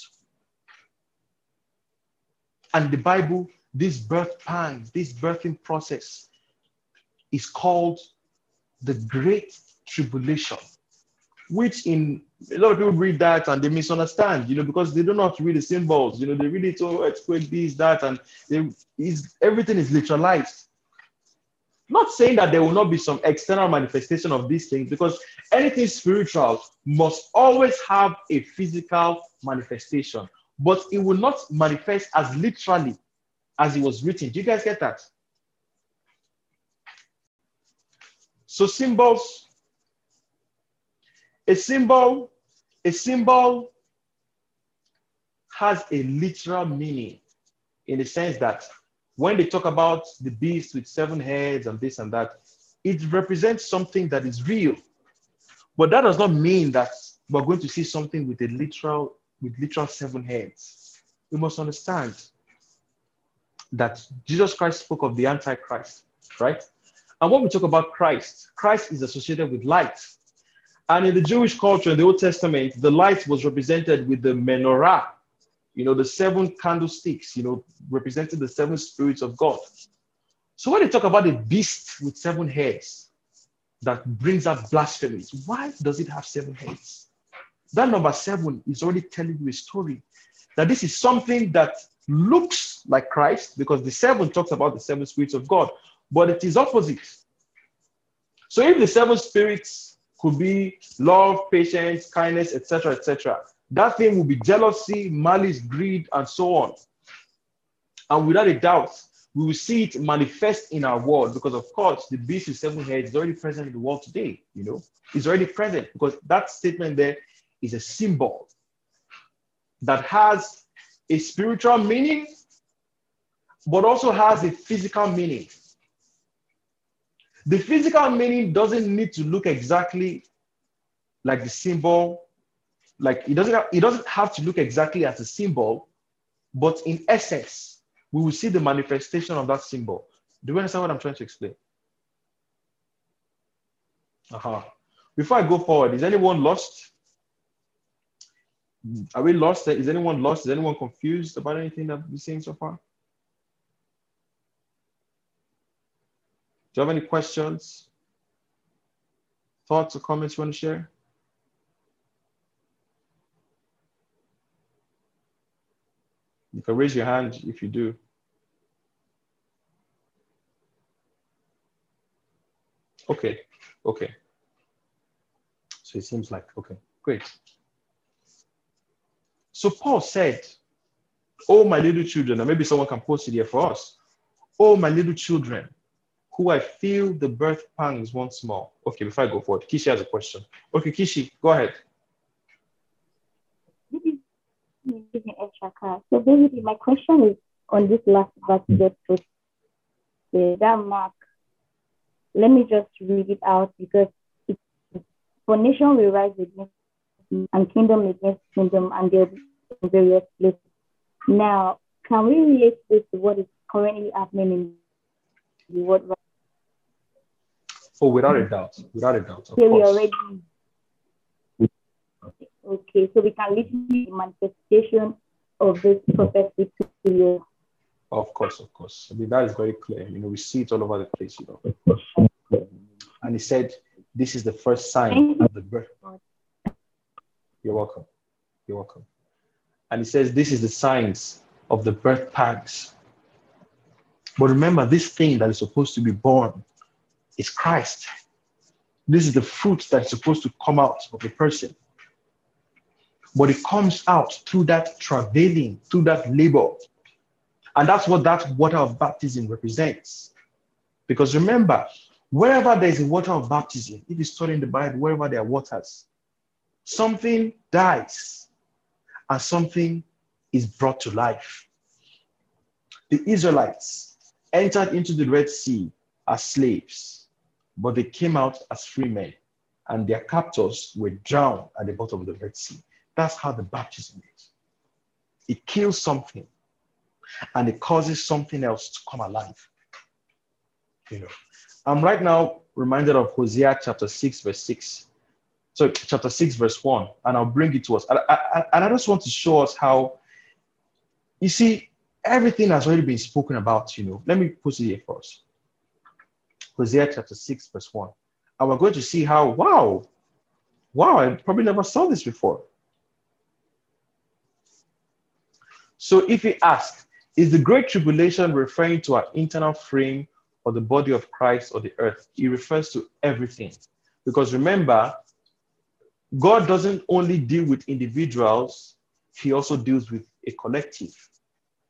And the Bible, this birth pangs, this birthing process is called the Great Tribulation which in a lot of people read that and they misunderstand, you know, because they don't read the symbols. You know, they read it oh, earthquake, this, that, and they, is everything is literalized. Not saying that there will not be some external manifestation of these things, because anything spiritual must always have a physical manifestation, but it will not manifest as literally as it was written. Do you guys get that? So symbols a symbol, a symbol has a literal meaning in the sense that when they talk about the beast with seven heads and this and that, it represents something that is real. But that does not mean that we're going to see something with a literal, with literal seven heads. We must understand that Jesus Christ spoke of the Antichrist, right? And when we talk about Christ, Christ is associated with light. And in the Jewish culture in the Old Testament, the light was represented with the menorah, you know, the seven candlesticks, you know, representing the seven spirits of God. So when they talk about a beast with seven heads that brings up blasphemies, why does it have seven heads? That number seven is already telling you a story that this is something that looks like Christ because the seven talks about the seven spirits of God, but it is opposite. So if the seven spirits could be love, patience, kindness, etc., etc., that thing will be jealousy, malice, greed, and so on. And without a doubt, we will see it manifest in our world because, of course, the beast with seven heads is already present in the world today. You know, it's already present because that statement there is a symbol that has a spiritual meaning, but also has a physical meaning. The physical meaning doesn't need to look exactly like the symbol, like it doesn't have, it doesn't have to look exactly as a symbol, but in essence, we will see the manifestation of that symbol. Do you understand what I'm trying to explain? Uh-huh. Before I go forward, is anyone lost? Are we lost? Is anyone lost? Is anyone confused about anything that we've seen so far? Do you have any questions, thoughts, or comments you want to share? You can raise your hand if you do. Okay, okay. So it seems like, okay, great. So Paul said, Oh, my little children, and maybe someone can post it here for us. Oh, my little children, who I feel the birth pangs once more. Okay, before I go forward, Kishi has a question. Okay, Kishi, go ahead. So basically, my question is on this last verse just put that mark. Let me just read it out because it's, for nation will rise against and kingdom against kingdom, and they'll be in various places. Now, can we relate this to what is currently happening in the world Oh, without a doubt, without a doubt. Of we already. Okay, so we can listen to the manifestation of this prophecy to you. Of course, of course. I mean, that is very clear. You know, we see it all over the place, you know. And he said, This is the first sign of the birth. You're welcome. You're welcome. And he says, This is the signs of the birth pangs. But remember, this thing that is supposed to be born is Christ. This is the fruit that's supposed to come out of a person. But it comes out through that travailing, through that labor. And that's what that water of baptism represents. Because remember, wherever there's a water of baptism, if you study in the Bible, wherever there are waters, something dies and something is brought to life. The Israelites entered into the Red Sea as slaves but they came out as free men, and their captors were drowned at the bottom of the Red Sea. That's how the baptism is. It kills something, and it causes something else to come alive. You know, I'm right now reminded of Hosea chapter 6, verse 6. So, chapter 6, verse 1, and I'll bring it to us. And I, I just want to show us how, you see, everything has already been spoken about, you know. Let me put it here first. Hosea chapter 6, verse 1. And we're going to see how, wow, wow, I probably never saw this before. So if we ask, is the great tribulation referring to our internal frame or the body of Christ or the earth? It refers to everything. Because remember, God doesn't only deal with individuals, he also deals with a collective.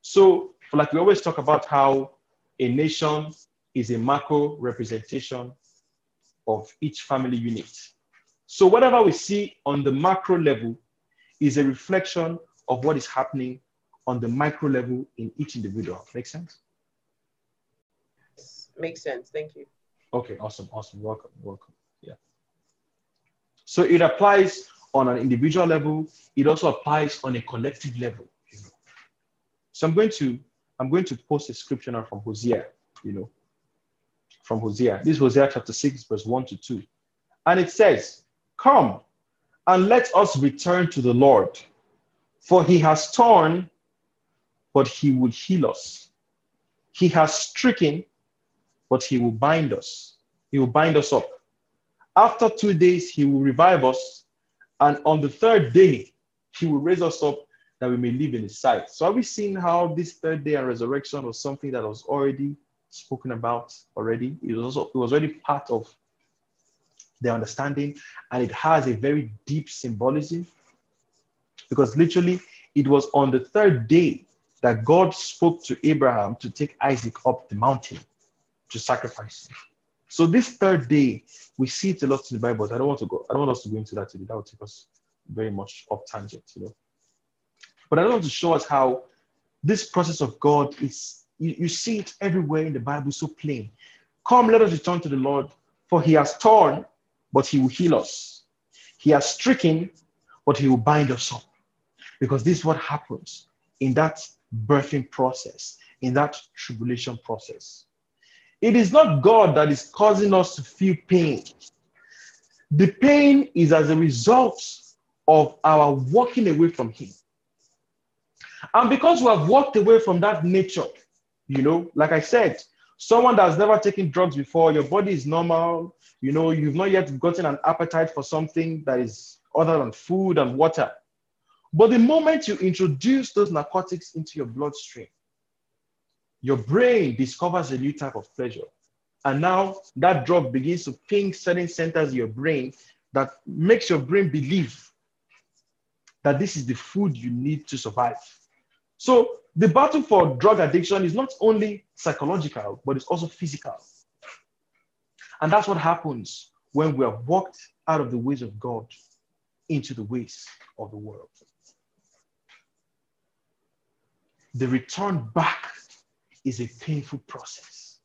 So, like we always talk about how a nation is a macro representation of each family unit. So whatever we see on the macro level is a reflection of what is happening on the micro level in each individual. Make sense? Makes sense. Thank you. Okay, awesome, awesome. Welcome, welcome. Yeah. So it applies on an individual level. It also applies on a collective level. You know? So I'm going to I'm going to post a scripture now from Hosea. You know, from Hosea. This is Hosea chapter 6, verse 1 to 2. And it says, Come and let us return to the Lord, for he has torn, but he will heal us. He has stricken, but he will bind us. He will bind us up. After two days, he will revive us. And on the third day, he will raise us up that we may live in his sight. So, are we seeing how this third day and resurrection was something that was already spoken about already? It was also it was already part of their understanding, and it has a very deep symbolism because literally it was on the third day that God spoke to Abraham to take Isaac up the mountain to sacrifice. So this third day, we see it a lot in the Bible. I don't want to go. I don't want us to go into that today. That would take us very much off tangent, you know. But I don't want to show us how this process of God is. You, you see it everywhere in the Bible, so plain. Come, let us return to the Lord, for He has torn, but He will heal us. He has stricken, but He will bind us up. Because this is what happens in that birthing process, in that tribulation process. It is not God that is causing us to feel pain. The pain is as a result of our walking away from Him. And because we have walked away from that nature, you know, like I said, someone that's never taken drugs before, your body is normal, you know, you've not yet gotten an appetite for something that is other than food and water. But the moment you introduce those narcotics into your bloodstream, your brain discovers a new type of pleasure. And now that drug begins to ping certain centers in your brain that makes your brain believe that this is the food you need to survive. So the battle for drug addiction is not only psychological, but it's also physical. And that's what happens when we have walked out of the ways of God into the ways of the world. The return back is a painful process.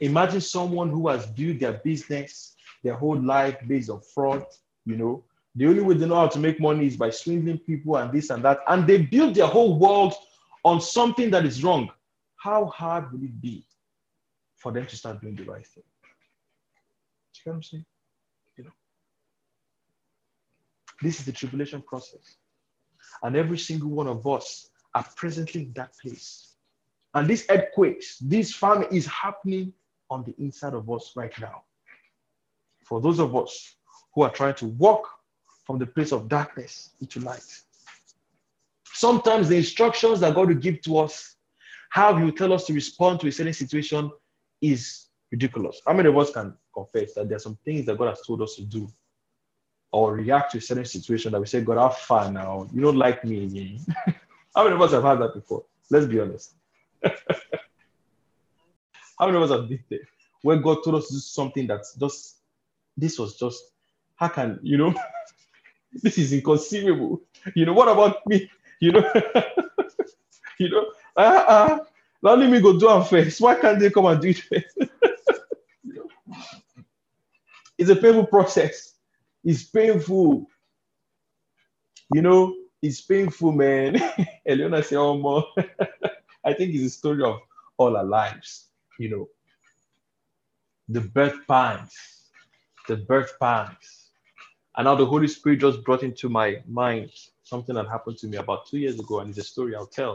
Imagine someone who has built their business their whole life based on fraud, you know. The only way they know how to make money is by swindling people and this and that. And they build their whole world on something that is wrong. How hard will it be for them to start doing the right thing? Do you know what I'm saying? You know, this is the tribulation process. And every single one of us are presently in that place. And these earthquakes, this famine is happening on the inside of us right now. For those of us who are trying to walk from the place of darkness into light. Sometimes the instructions that God will give to us, how He will tell us to respond to a certain situation, is ridiculous. How many of us can confess that there are some things that God has told us to do or react to a certain situation that we say, God, how far now? You don't like me again. how many of us have had that before? Let's be honest. How many of us have been there? Where God told us to do something that's just, this was just, how can, you know, this is inconceivable. You know, what about me? You know, you know, uh, uh, now let me go do it first. Why can't they come and do it first? It's a painful process. It's painful. You know, it's painful, man. Eleona say, oh, more. I think it's a story of all our lives, you know. The birth pangs, the birth pangs. And now the Holy Spirit just brought into my mind something that happened to me about two years ago, and it's a story I'll tell.